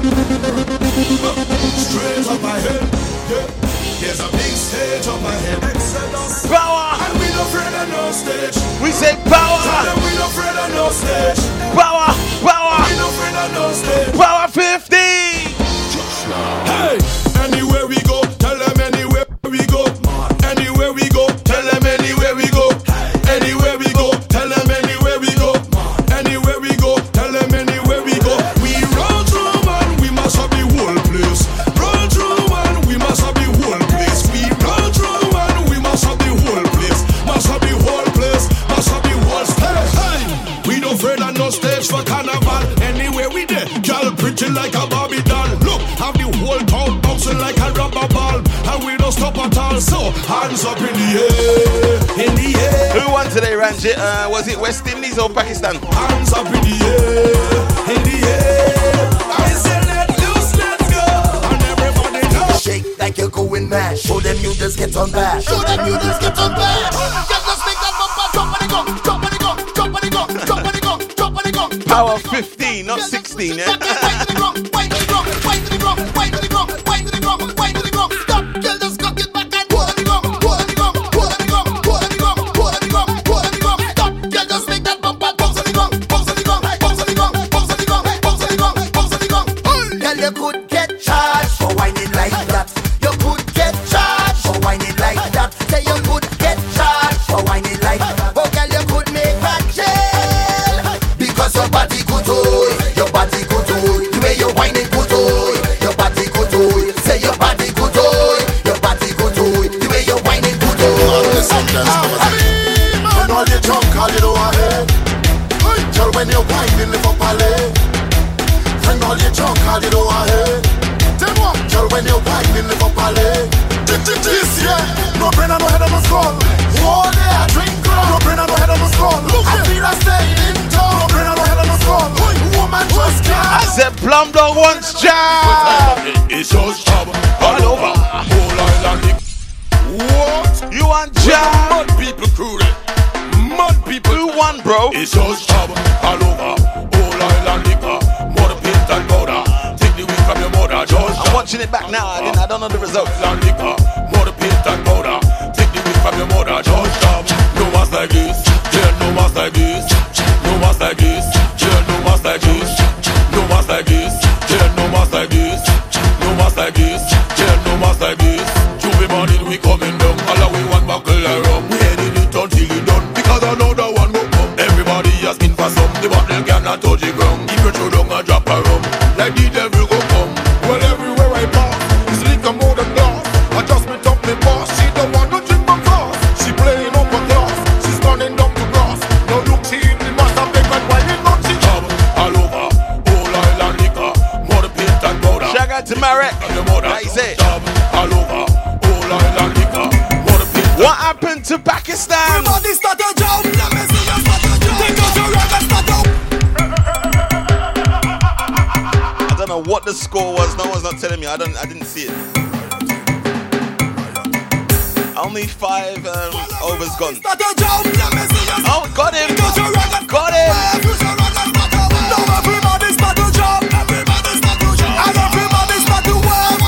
Huh. Straight on my head. Yeah. There's a big stage on my head. Exodus. Power. And we no afraid of no stage. We say power. Tell them we no afraid of no stage. Power. Power. We no afraid of no stage. Power 50. Hey, Uh, was it West Indies or Pakistan? Arms up in the air, in the air. I say let loose, let's go. And everybody know. Shake like you're going mad. Show them you just get on back. Show them you just get on back. Make that bumper drop go, drop go, drop go, drop go, drop go. Power 15, not 16, yeah. Dog wants job. It's just job all over. Whole island. What? You want job? Mad people crew it. Mad people. Who won, bro? It's just job all over. Whole island liquor. More paint and powder. Take the weed from your mother. Just I'm watching it back now. I, didn't, I don't know the results. Way one me. I don't. I didn't see it. Only five um, overs gone. start to jump, let me see you Oh, got him. Take out your rag and Got him. Use your rag and start to walk. Now everybody start jump. Everybody start to jump. And everybody start to walk.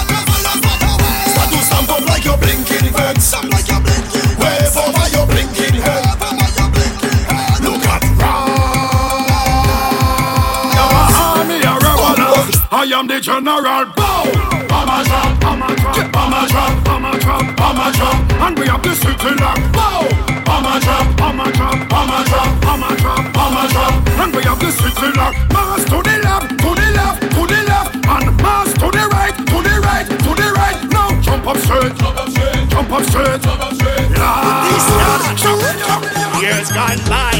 Stamp up like you're blinking vex. Some like you're blinking. Wave over your blinking head. Look at army a. I am the general. We have the city lock. Bow. Bomber drop, bomber drop, bomber drop, bomber drop, bomber drop, and we have the city lock. Mass to the left, to the left, to the left, and mass to the right, to the right, to the right. Now jump up straight, jump up straight, jump up straight, jump up straight. Yeah. Jump, jump, jump. Years gone by,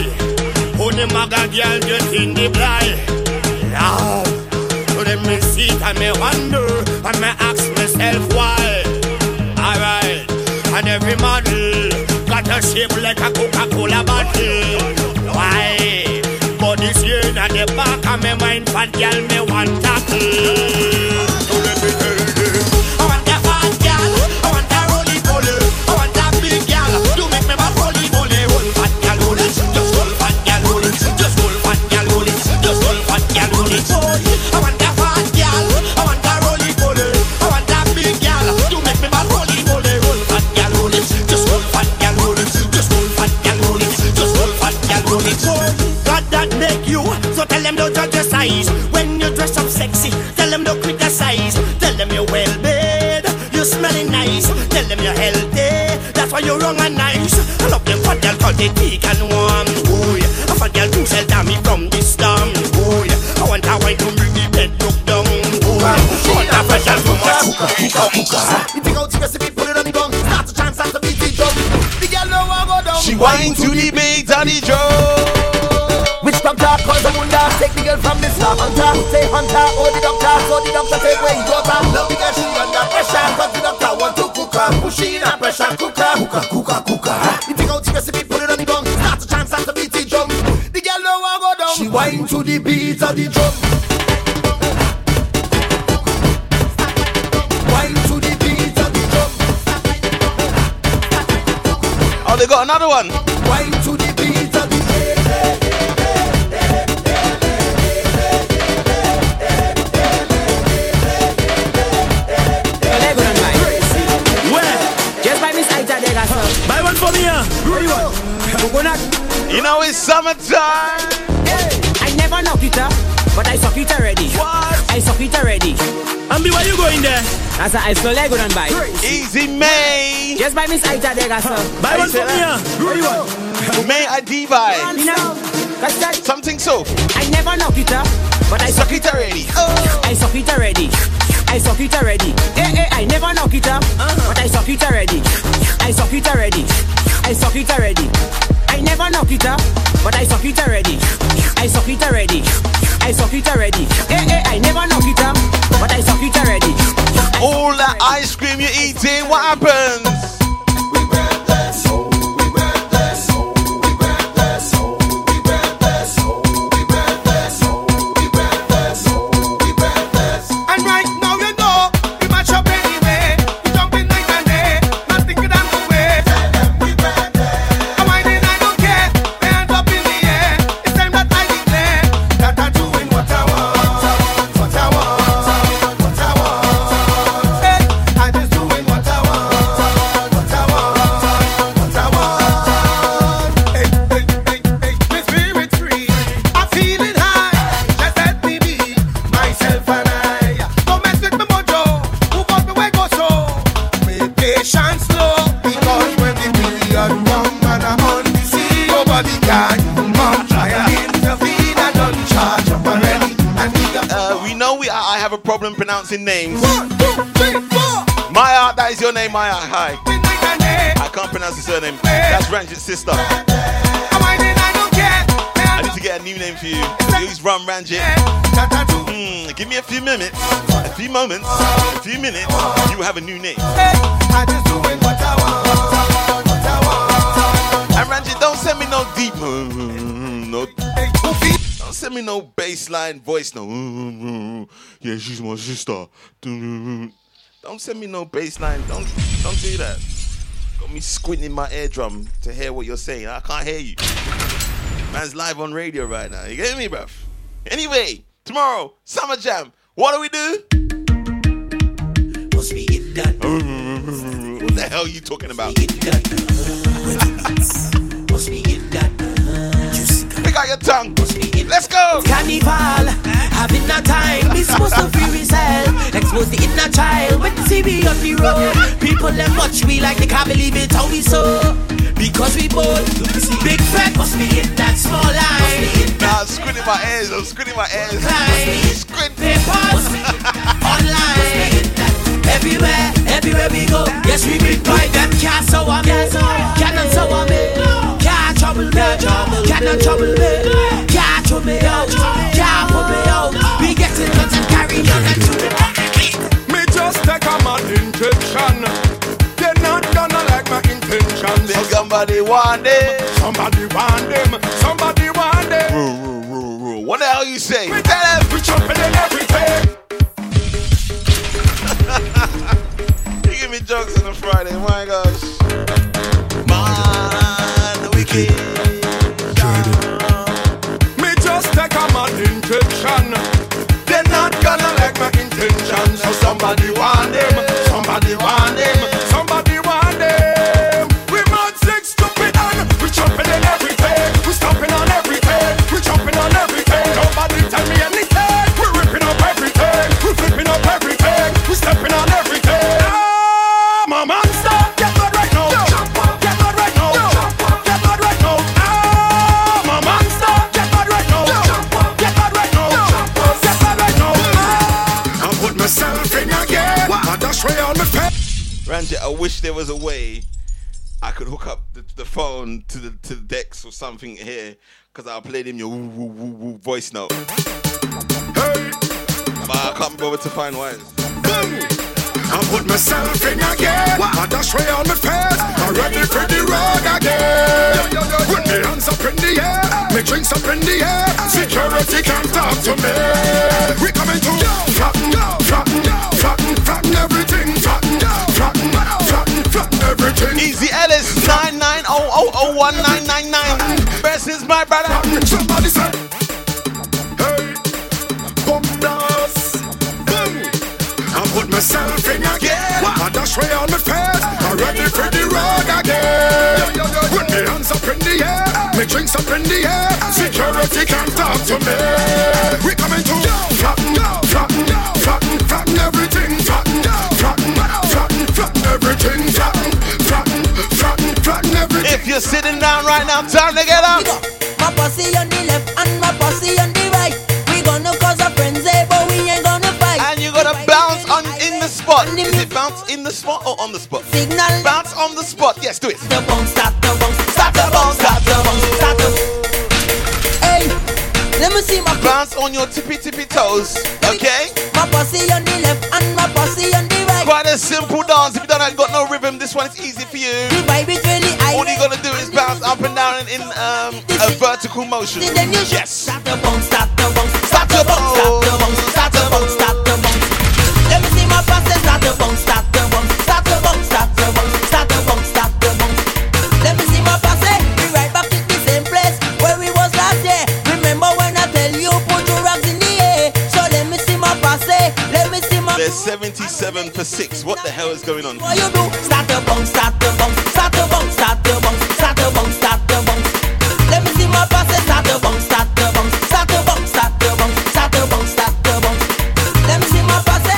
who the maga girl just in the blind. Lord, so let me see it and me wonder, and me ask myself why. Every model got a shape like a Coca-Cola bottle. Why? But this year in the back of my mind, fat girl me want tackle. So let me you're healthy, that's why you're wrong and nice. I love them fat girl cause they thick and warm. Ooh, yeah. a fat girl too shelter me from the storm. Ooh. I want a wine to bring the bed look down. Yeah. I want a fat girl too much. You take out your recipe, put it on the gong. Start to chant, start to beat drum. The girl know I go down. She whine to the beat of the drum. Which doctor cause a wonder? Take the girl from the star hunter. Say hunter, oh the doctor, so the doctor take away his daughter. Love the girl she under pressure, cause the doctor cooker, pushing a pressure cooker, cooker, cooker, cooker. You take out the recipe, put it on the gong. Start to chance, start to beat the drum. The girl know I go down. She whine to the beat of the drum. Whine to the beat of the drum. Oh, they got another one. Know it's summertime. I never knock it up, but I suck it already. What? I suck it already. Ambi, why you going there? That's a I slow leg and buy. Easy May. Just buy me side of the gas. Buy one for me, yeah. Where you want? May I divide. You know, Something so. I never knock it up, but I suck it already. I suck it already. I suck it already. Eh eh, I never knock it up, but I suck it already. I suck it already. I suck it already. I never knock it up, but I suck it already. I suck it already. I suck it already. Hey, hey, I never knock it up, but I suck it already. All that ice cream you're eating, what happens? Few minutes, a few moments, a few minutes. You have a new name. And Ranjit, don't send me no deep. Uh, mm, no. Don't send me no bassline voice. No. Mm, mm. Yeah, she's my sister. Don't send me no bassline. Don't don't do that. Got me squinting my eardrum to hear what you're saying. I can't hear you. Man's live on radio right now. You get me, bruv? Anyway, tomorrow, Summer Jam. What do we do? Must be it done. What the hell are you talking about? Must be it done. Pick out your tongue. Let's go. Carnival, having a time. We supposed to free yourself. Expose the inner child when see me on the road. People them watch me like they can't believe it how we so. Because we both big fat must be in that small line. Nah, I'm squinting my ears. I'm squinting my ears. Squint. Papers online. Everywhere, everywhere we go. Yes, we big boy them can't so me. Cannot so me. Can't trouble me. Cannot trouble me. Can't throw me out. Can't put me out. We getting guns and carrying on and to Me just take a mad injection. Intention. Somebody want it. Somebody want them. Somebody want them. What the hell you say? Tell them. We jumping in everything. *laughs* You give me jokes on a Friday. My gosh. Man, wicked. Me just take a mad injection. They're not gonna like my intention. So somebody want them. There was a way I could hook up the, the phone to the to the decks or something here, because I played play them your woo, woo, woo, woo voice note. But I can't bother to find wires. I put myself in again. I dash way on my face. I'm ready for the road again. Put me hands up in the air. Me drinks up in the air. Security can't talk to me. We coming to flatten, flatten, flatten, flatten everything. Flatten, flatten, flatten, everything. Easy Ellis 9900. 01999 versus my brother. Somebody say, hey, dance, boom. I put myself in again. I dash way on my face. I'm ready for the road again. Put me hands up in the air, me drinks up in the air. Security can't talk to me. We coming to flatten, flatten, flatten, flatten everything, flatten, flatten, flatten, flatten everything, flatten, flatten, flatten, flatten everything. If you're sitting down right now, time to get up. My posse on the left and my posse on the right. We gonna cause a frenzy, but we ain't gonna fight. And you gotta bounce on in the spot. Is it bounce in the spot or on the spot? Signal. Bounce on the spot. Yes, do it. The bounce, start the bounce, start the bounce, start the bounce, start the. Hey, let me see my bounce on your tippy tippy toes. Okay. My posse on the left and my posse on the. Quite a simple dance. If you don't have got no rhythm, this one is easy for you. The vibe is really high. All you gotta do is bounce up and down in um, a vertical motion. Yes. Start the bounce, start the bounce, start the bounce, start the bounce, start the bounce, start the bounce. Let me see my posse start the bounce, start the 77 for 6. What the hell is going on? What you do? Start the bounce, start the bounce, start the bounce, start the bounce, start the bounce, start the bounce. Let me see my posse. Start the bounce, start the bounce, start the bounce, start the bounce, start the bounce, start the bounce. Let me see my posse.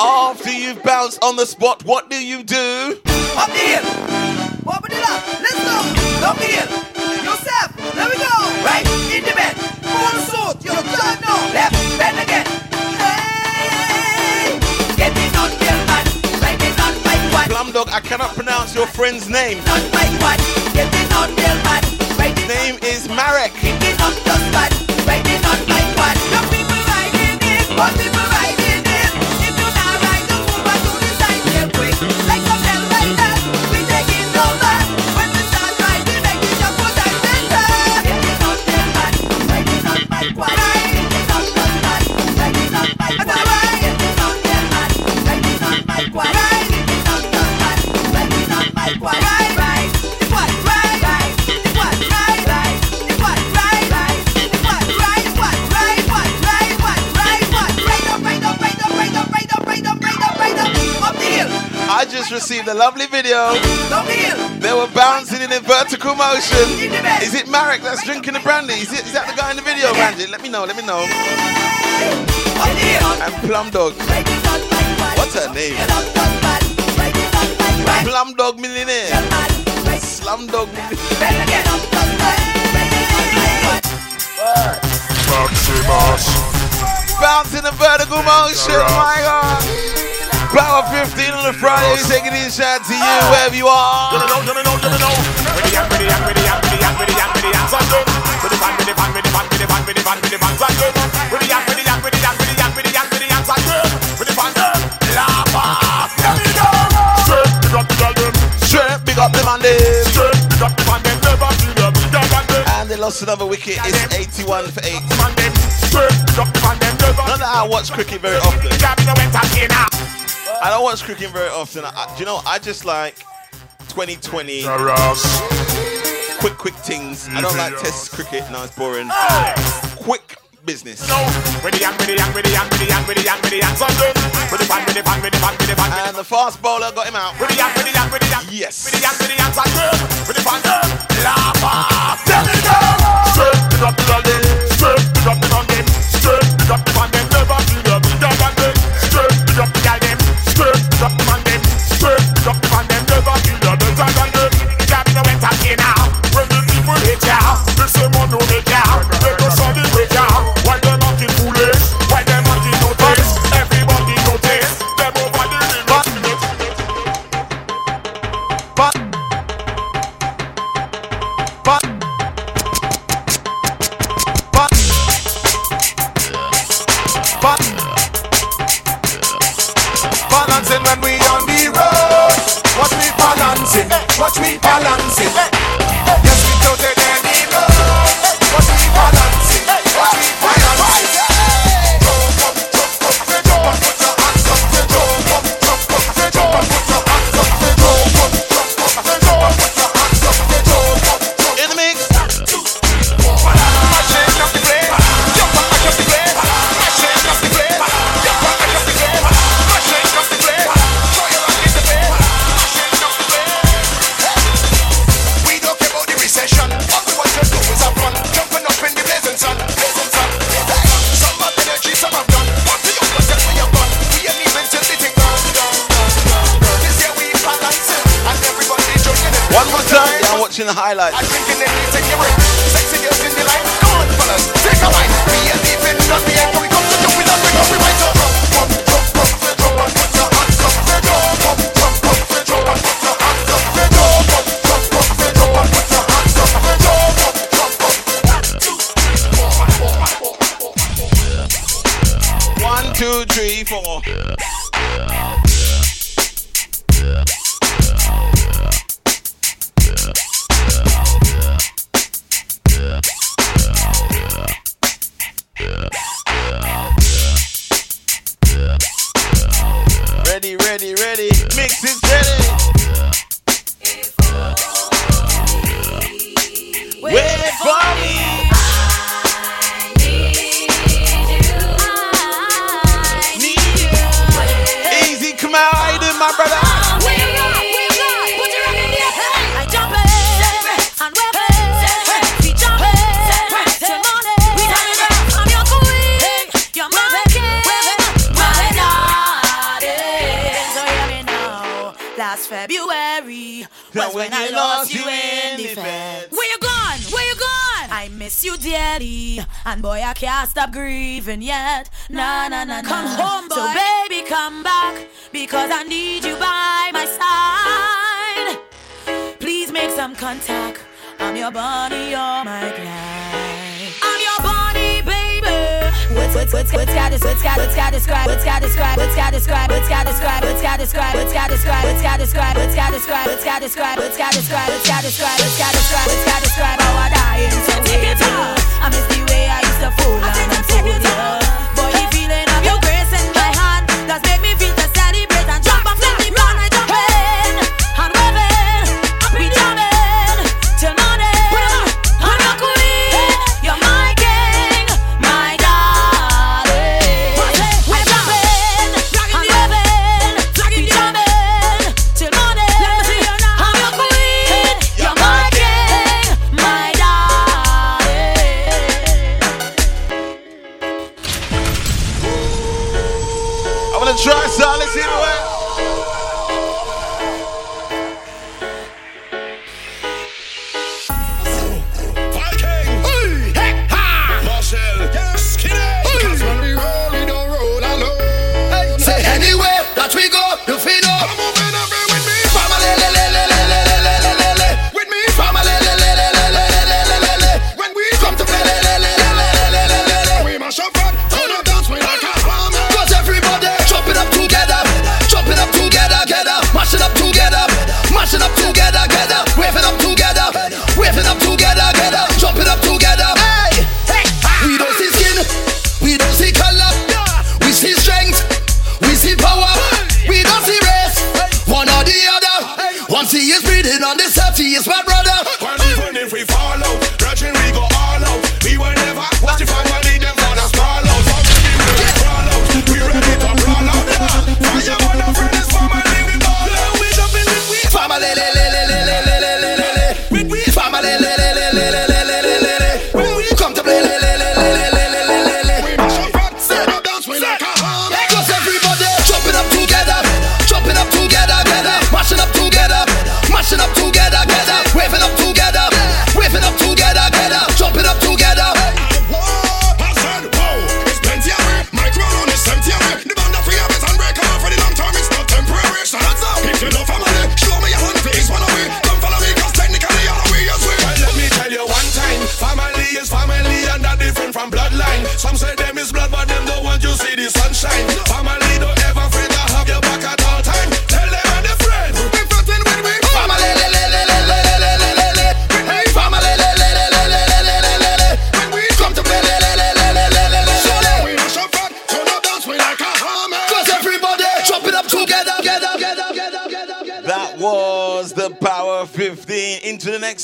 After you've bounced on the spot, what do you do? Up the hill. Open it up. Let's go. Up the hill. Yourself. There we go. Right in the bed. Full suit. Your turn now. Left. Bend again. Dog, I cannot pronounce your friend's name. Just received a lovely video. Down. They were bouncing in a vertical motion. Is it Marek that's drinking the brandy? Is, it, is that the guy in the video, Randy? Let me know, let me know. And Plum Dog. What's her name? Plum Dog Millionaire. Slum Dog Maximus. Bounce in a vertical motion, my God. Power 15 on a Friday, taking in shout to you wherever you are. Straight, big up them and them. And they lost another wicket. It's 81 for 8. Not that I watch cricket very often. I don't watch cricket very often. I, do you know, I just like 2020 quick, quick things. I don't like test cricket. No, it's boring. Quick business. And the fast bowler got him out. Yes. Balancing in the highlights. I'm take your. Sexy girls in the. Come on, fellas, take a. We are leaving, not the end. We come to we come, we might. Jump, One, two, three, four. describe, it's got describe, it's got describe, it's got describe, it's got describe, it's got describe, it's got describe, Let's got describe, it's got describe.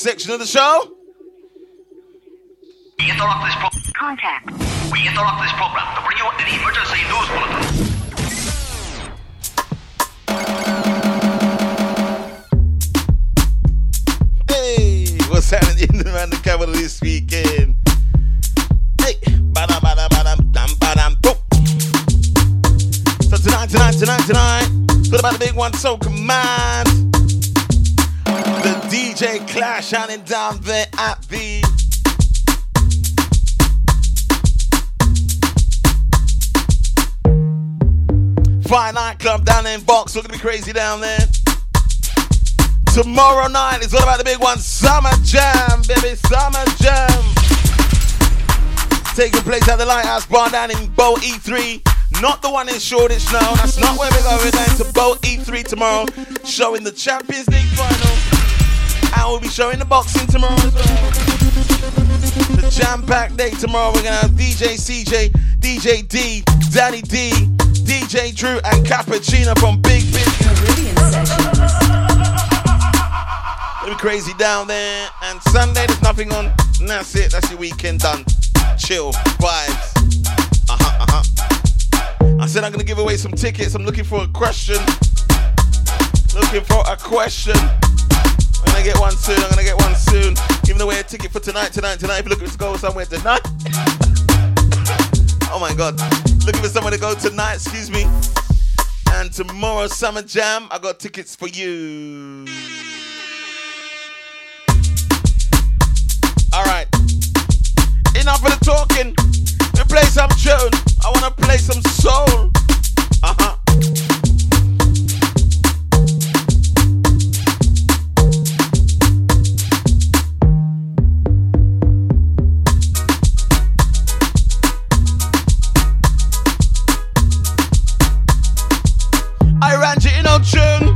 section of the show. We interrupt this program. Contact. We interrupt this program to bring you an emergency news bulletin. Hey, what's happening in the man the capital this weekend? Hey, badam badam badam dam badam boom. So tonight, tonight, tonight, tonight, what about the big one? So come. Clash shining down there at the Fine nightclub down in Box. We're gonna be crazy down there. Tomorrow night is all about the big one, Summer Jam, baby, Summer Jam. Taking place at the Lighthouse Bar down in Bow E3. Not the one in Shoreditch, no, that's not where we're going. We're going to Bow E3 tomorrow, showing the Champions League final. And we'll be showing the boxing tomorrow as well. The jam packed day tomorrow. We're to have DJ CJ, DJ D, Danny D, DJ Drew, and Cappuccino from Big Big. It'll be crazy down there. And Sunday, there's nothing on. And that's it. That's your weekend done. Chill, vibes. Uh huh, uh huh. I said I'm gonna give away some tickets. I'm looking for a question. Looking for a question. Gonna get one soon. I'm gonna get one soon. Giving away a ticket for tonight, tonight, tonight. If you're looking to go somewhere tonight. oh my god. Looking for somewhere to go tonight, excuse me. And tomorrow, Summer Jam, I got tickets for you. Alright. Enough of the talking. We play some tune. I wanna play some soul. Uh-huh. I ran you in on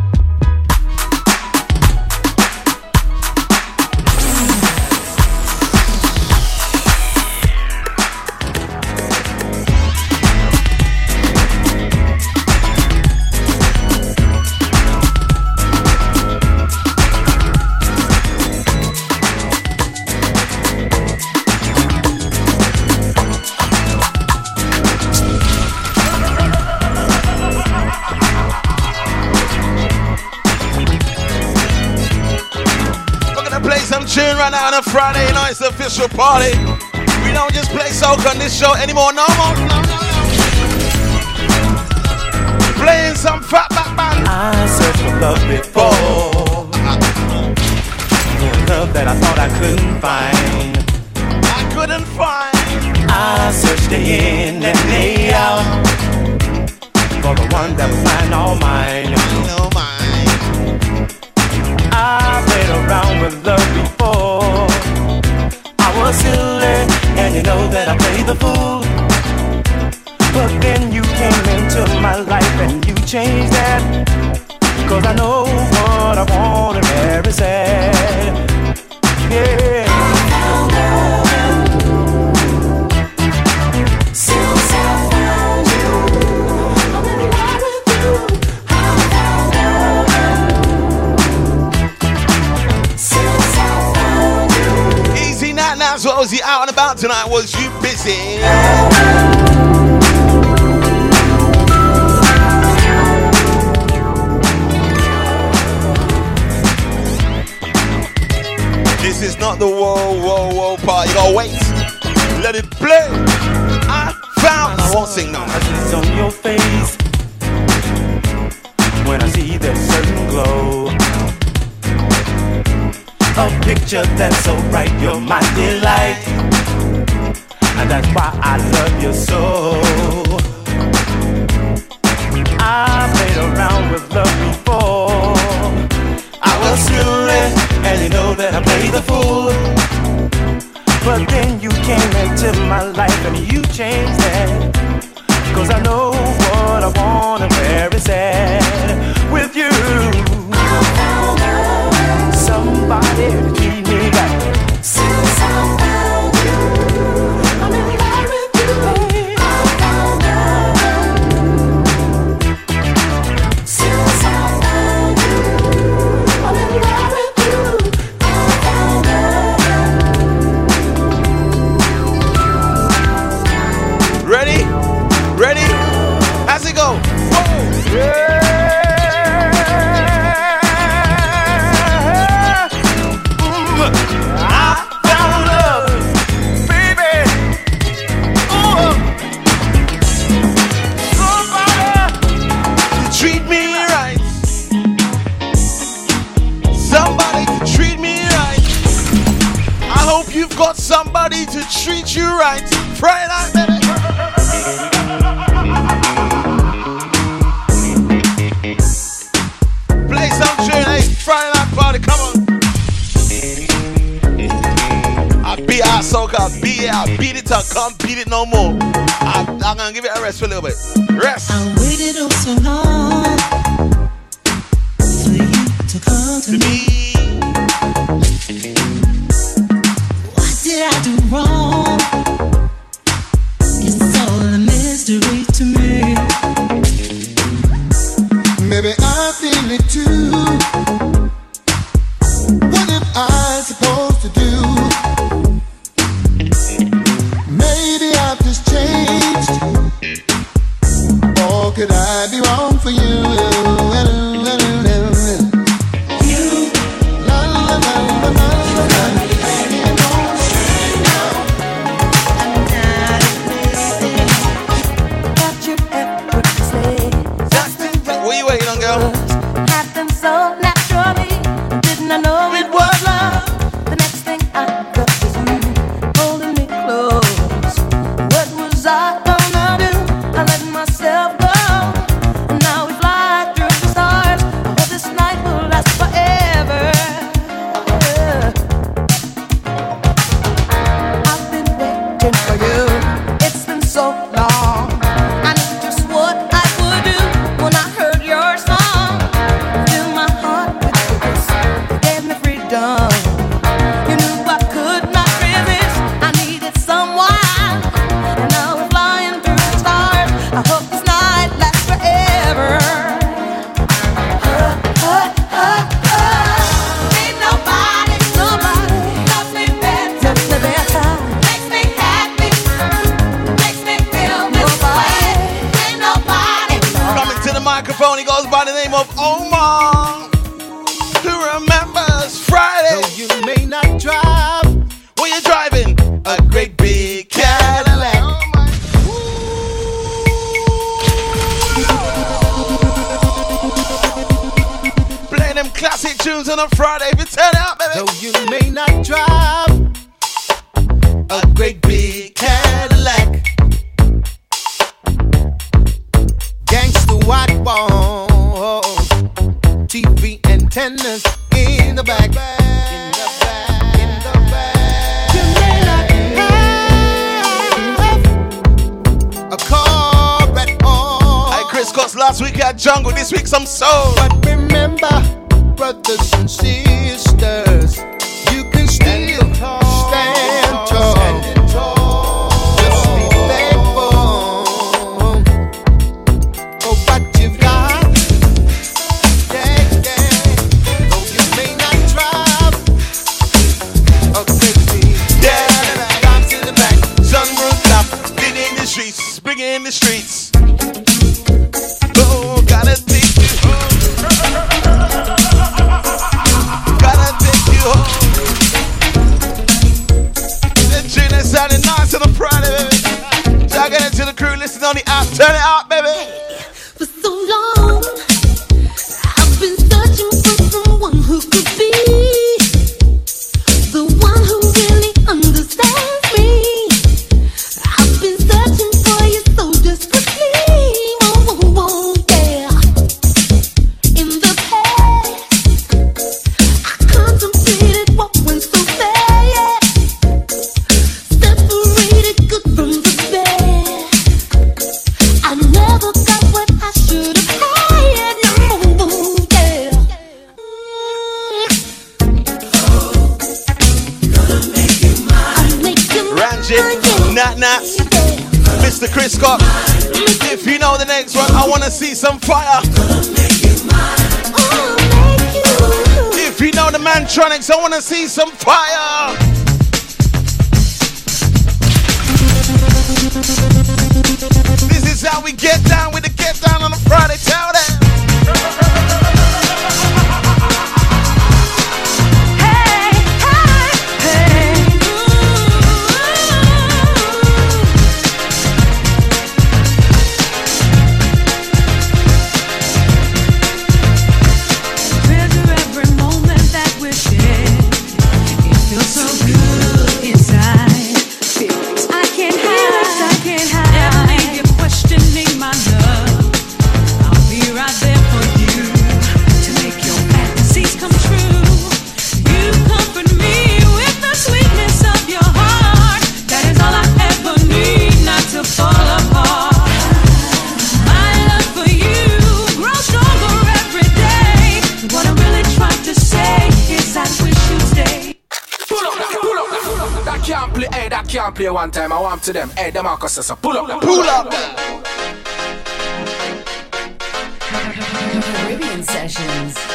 It's the official party. We don't just play soca on this show anymore. No more. No, no, no. Playing some Fatback Band. I searched for love before. Love that I thought I couldn't find. I couldn't find. I searched day in and day out for the one that was mine. All mine. Whoa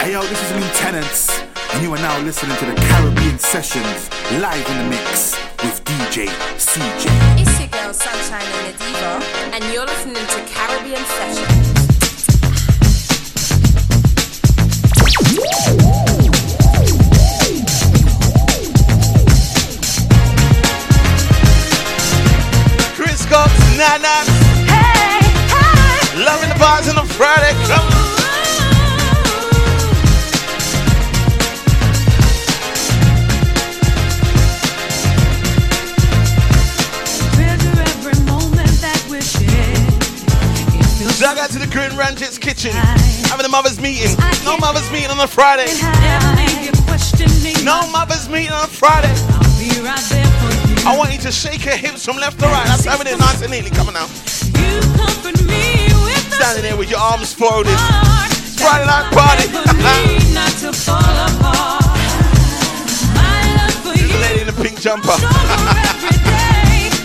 Hey yo, this is Lieutenants, and you are now listening to the Caribbean Sessions live in the mix with DJ CJ. It's your girl Sunshine and the Diva, and you're listening to Caribbean Sessions. Chris Cox, Nana. Hey, hey. Loving the bars on a Friday. Come Shout out to the Korean Ranjit's Kitchen. Having a mother's meeting. No mother's meeting on a Friday. No mother's meeting on a Friday. I want you to shake your hips from left to right. That's having it nice and neatly. Coming out. Standing there with your arms folded. Friday night party. There's a lady in a pink jumper.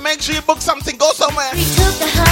make sure you book something, go somewhere.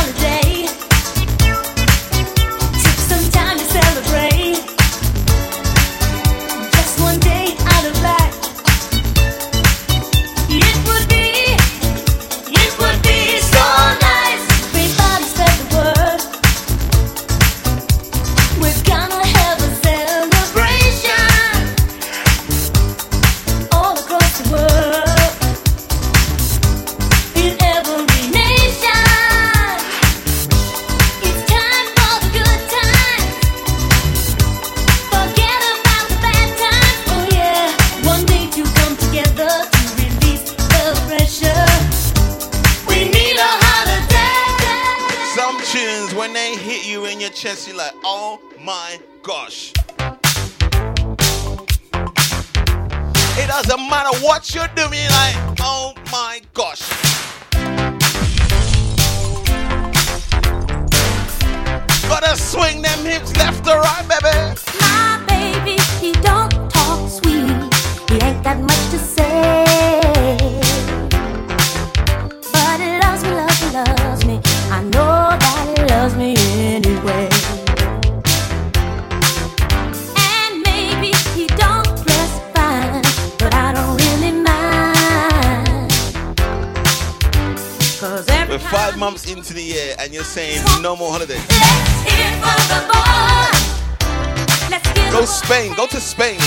should have to Spain.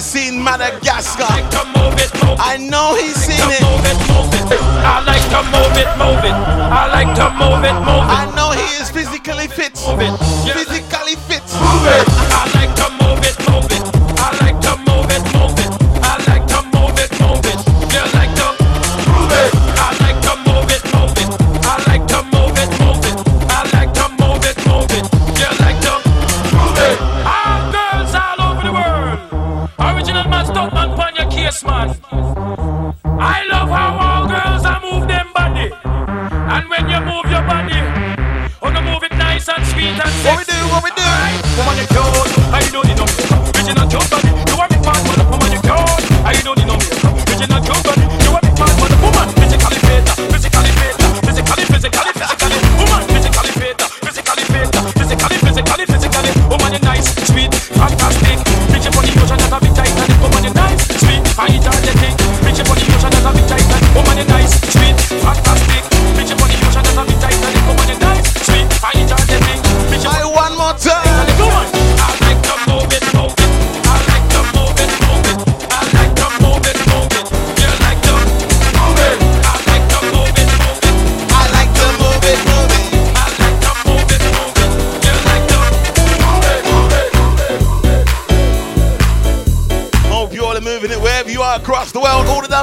has seen Madagascar. I, like move it, move it. I know he's seen it. move it. I like to move it, move it. I like to move it, move it. I know he is physically fit. Physically fit. Move it. I like to move it, move it.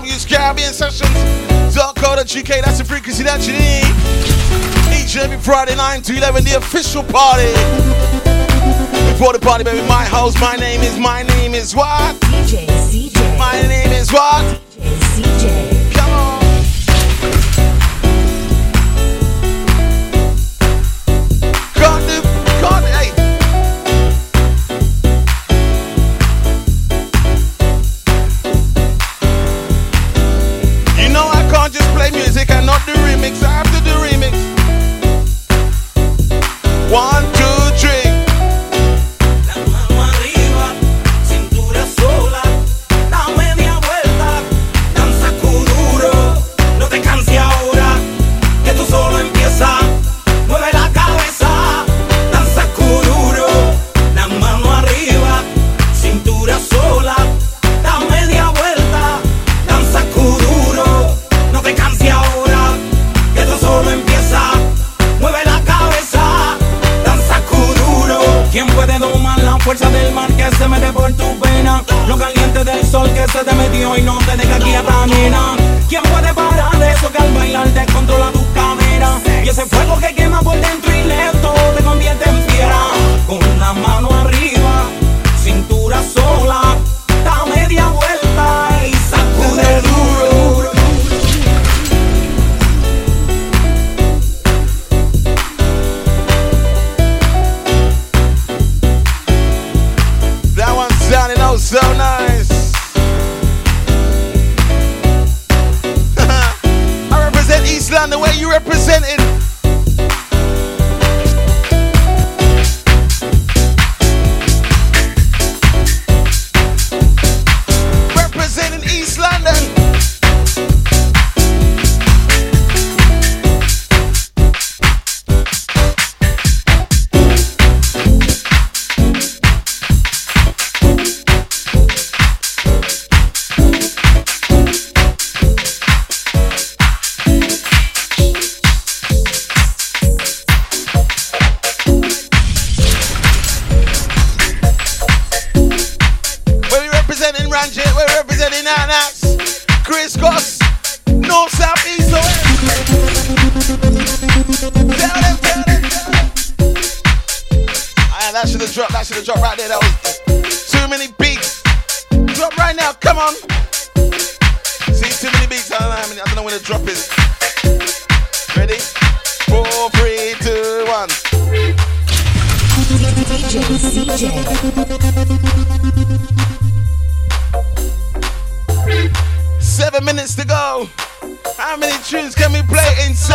use Caribbean Sessions. .co.uk, that's the frequency that you need. Each and every Friday 9 to 11, the official party. Before the party, baby, my house, my name is, my name is what? DJ CJ. My name is what? DJ CJ.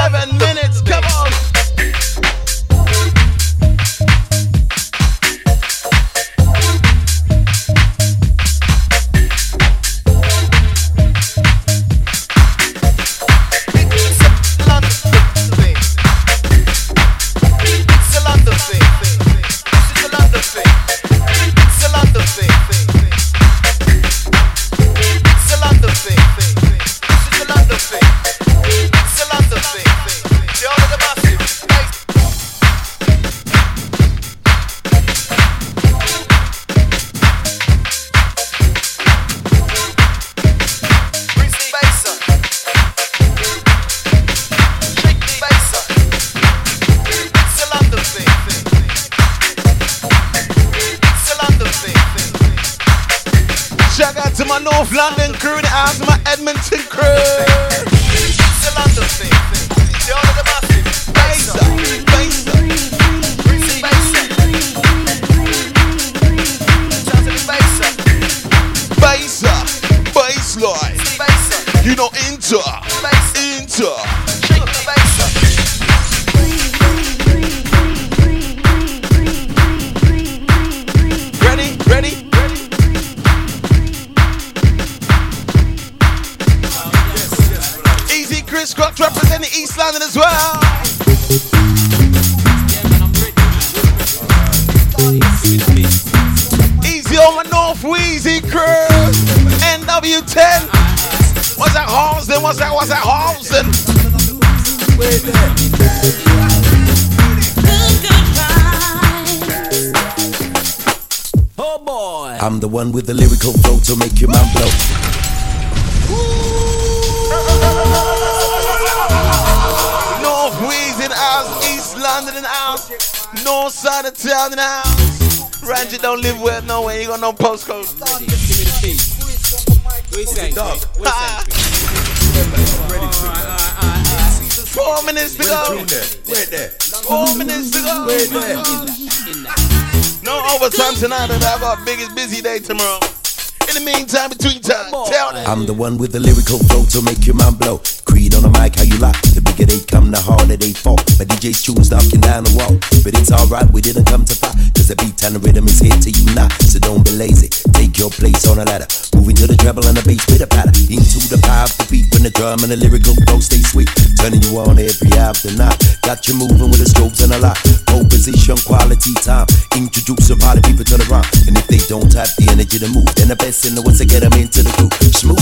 Seven minutes. You got no postcode. Four minutes to go. Four minutes to go. No overtime tonight, and I got biggest busy day tomorrow. In the meantime, between time, tell them. I'm the one with the lyrical flow to make your mind blow. Creed on the mic, how you like? The bigger they come, the harder they fall. My DJ's tunes knocking down the wall. But it's alright, we didn't come to fight. Cause the beat and the rhythm is here drum and the lyrical flow stay sweet. Turning you on every after night. Got you moving with the strokes and a lot. Pole position, quality time. Introduce a lot of people the rhyme. And if they don't have the energy to move, then the best in the what's to get them into the groove. Smooth.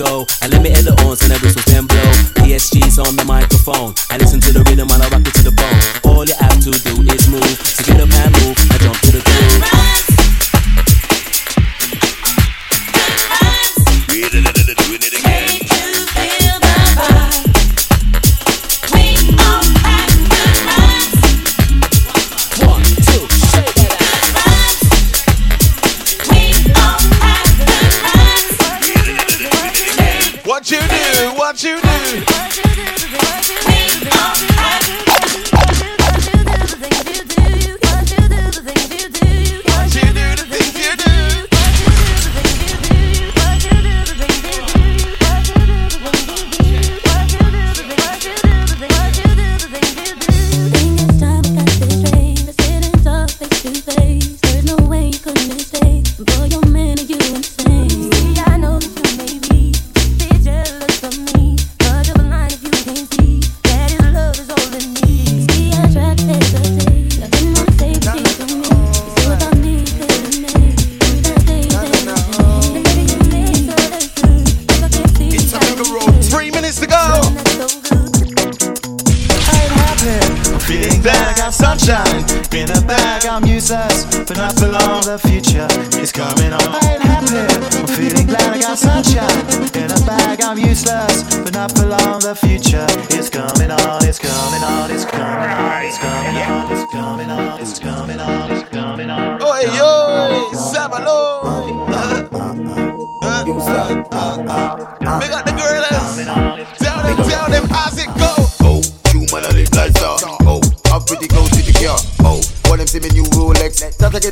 Go. And let me hit the horns and the whistles then blow. ESG's on the microphone. I listen to the rhythm and I rock it to the bone. All you have to do is move. So get up and move I jump to the groove.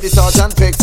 the Sergeant Pick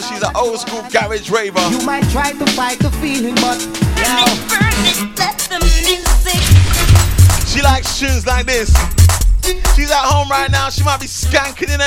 She's an old school garage raver. You might try to fight the feeling, but now. She likes tunes like this. She's at home right now. She might be skanking in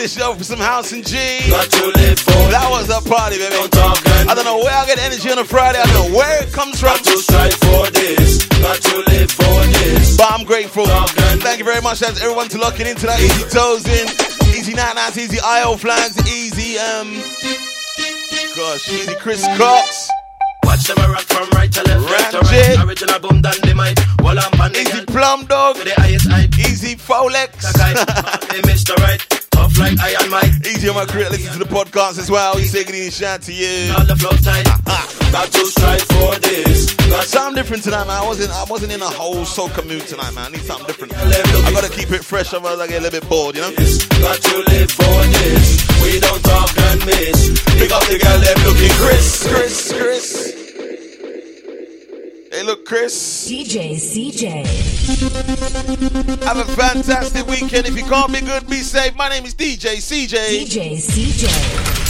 finish it off some house and G. Got to live for That was a party, baby. I don't know where I get energy on a Friday. I don't know where it comes from. I do strive for this, got to live for this. But I'm grateful. Talkin'. Thank you very much, guys. Everyone to locking in tonight. Easy toes in, easy night nights, easy IO plans, easy um, gosh, easy Chris Cox. Podcast as well. He's taking a shout to you. On the side, got to strive for this. Got Something different tonight, man. I wasn't, I wasn't in a whole soca mood tonight, man. I need something different. I gotta keep it fresh, otherwise I get a little bit bored, you know. Got to live for this. We don't talk and miss. Pick up the girl, them looking Chris, Chris, Chris. Chris. DJ CJ. Have a fantastic weekend. If you can't be good, be safe. My name is DJ CJ. DJ CJ.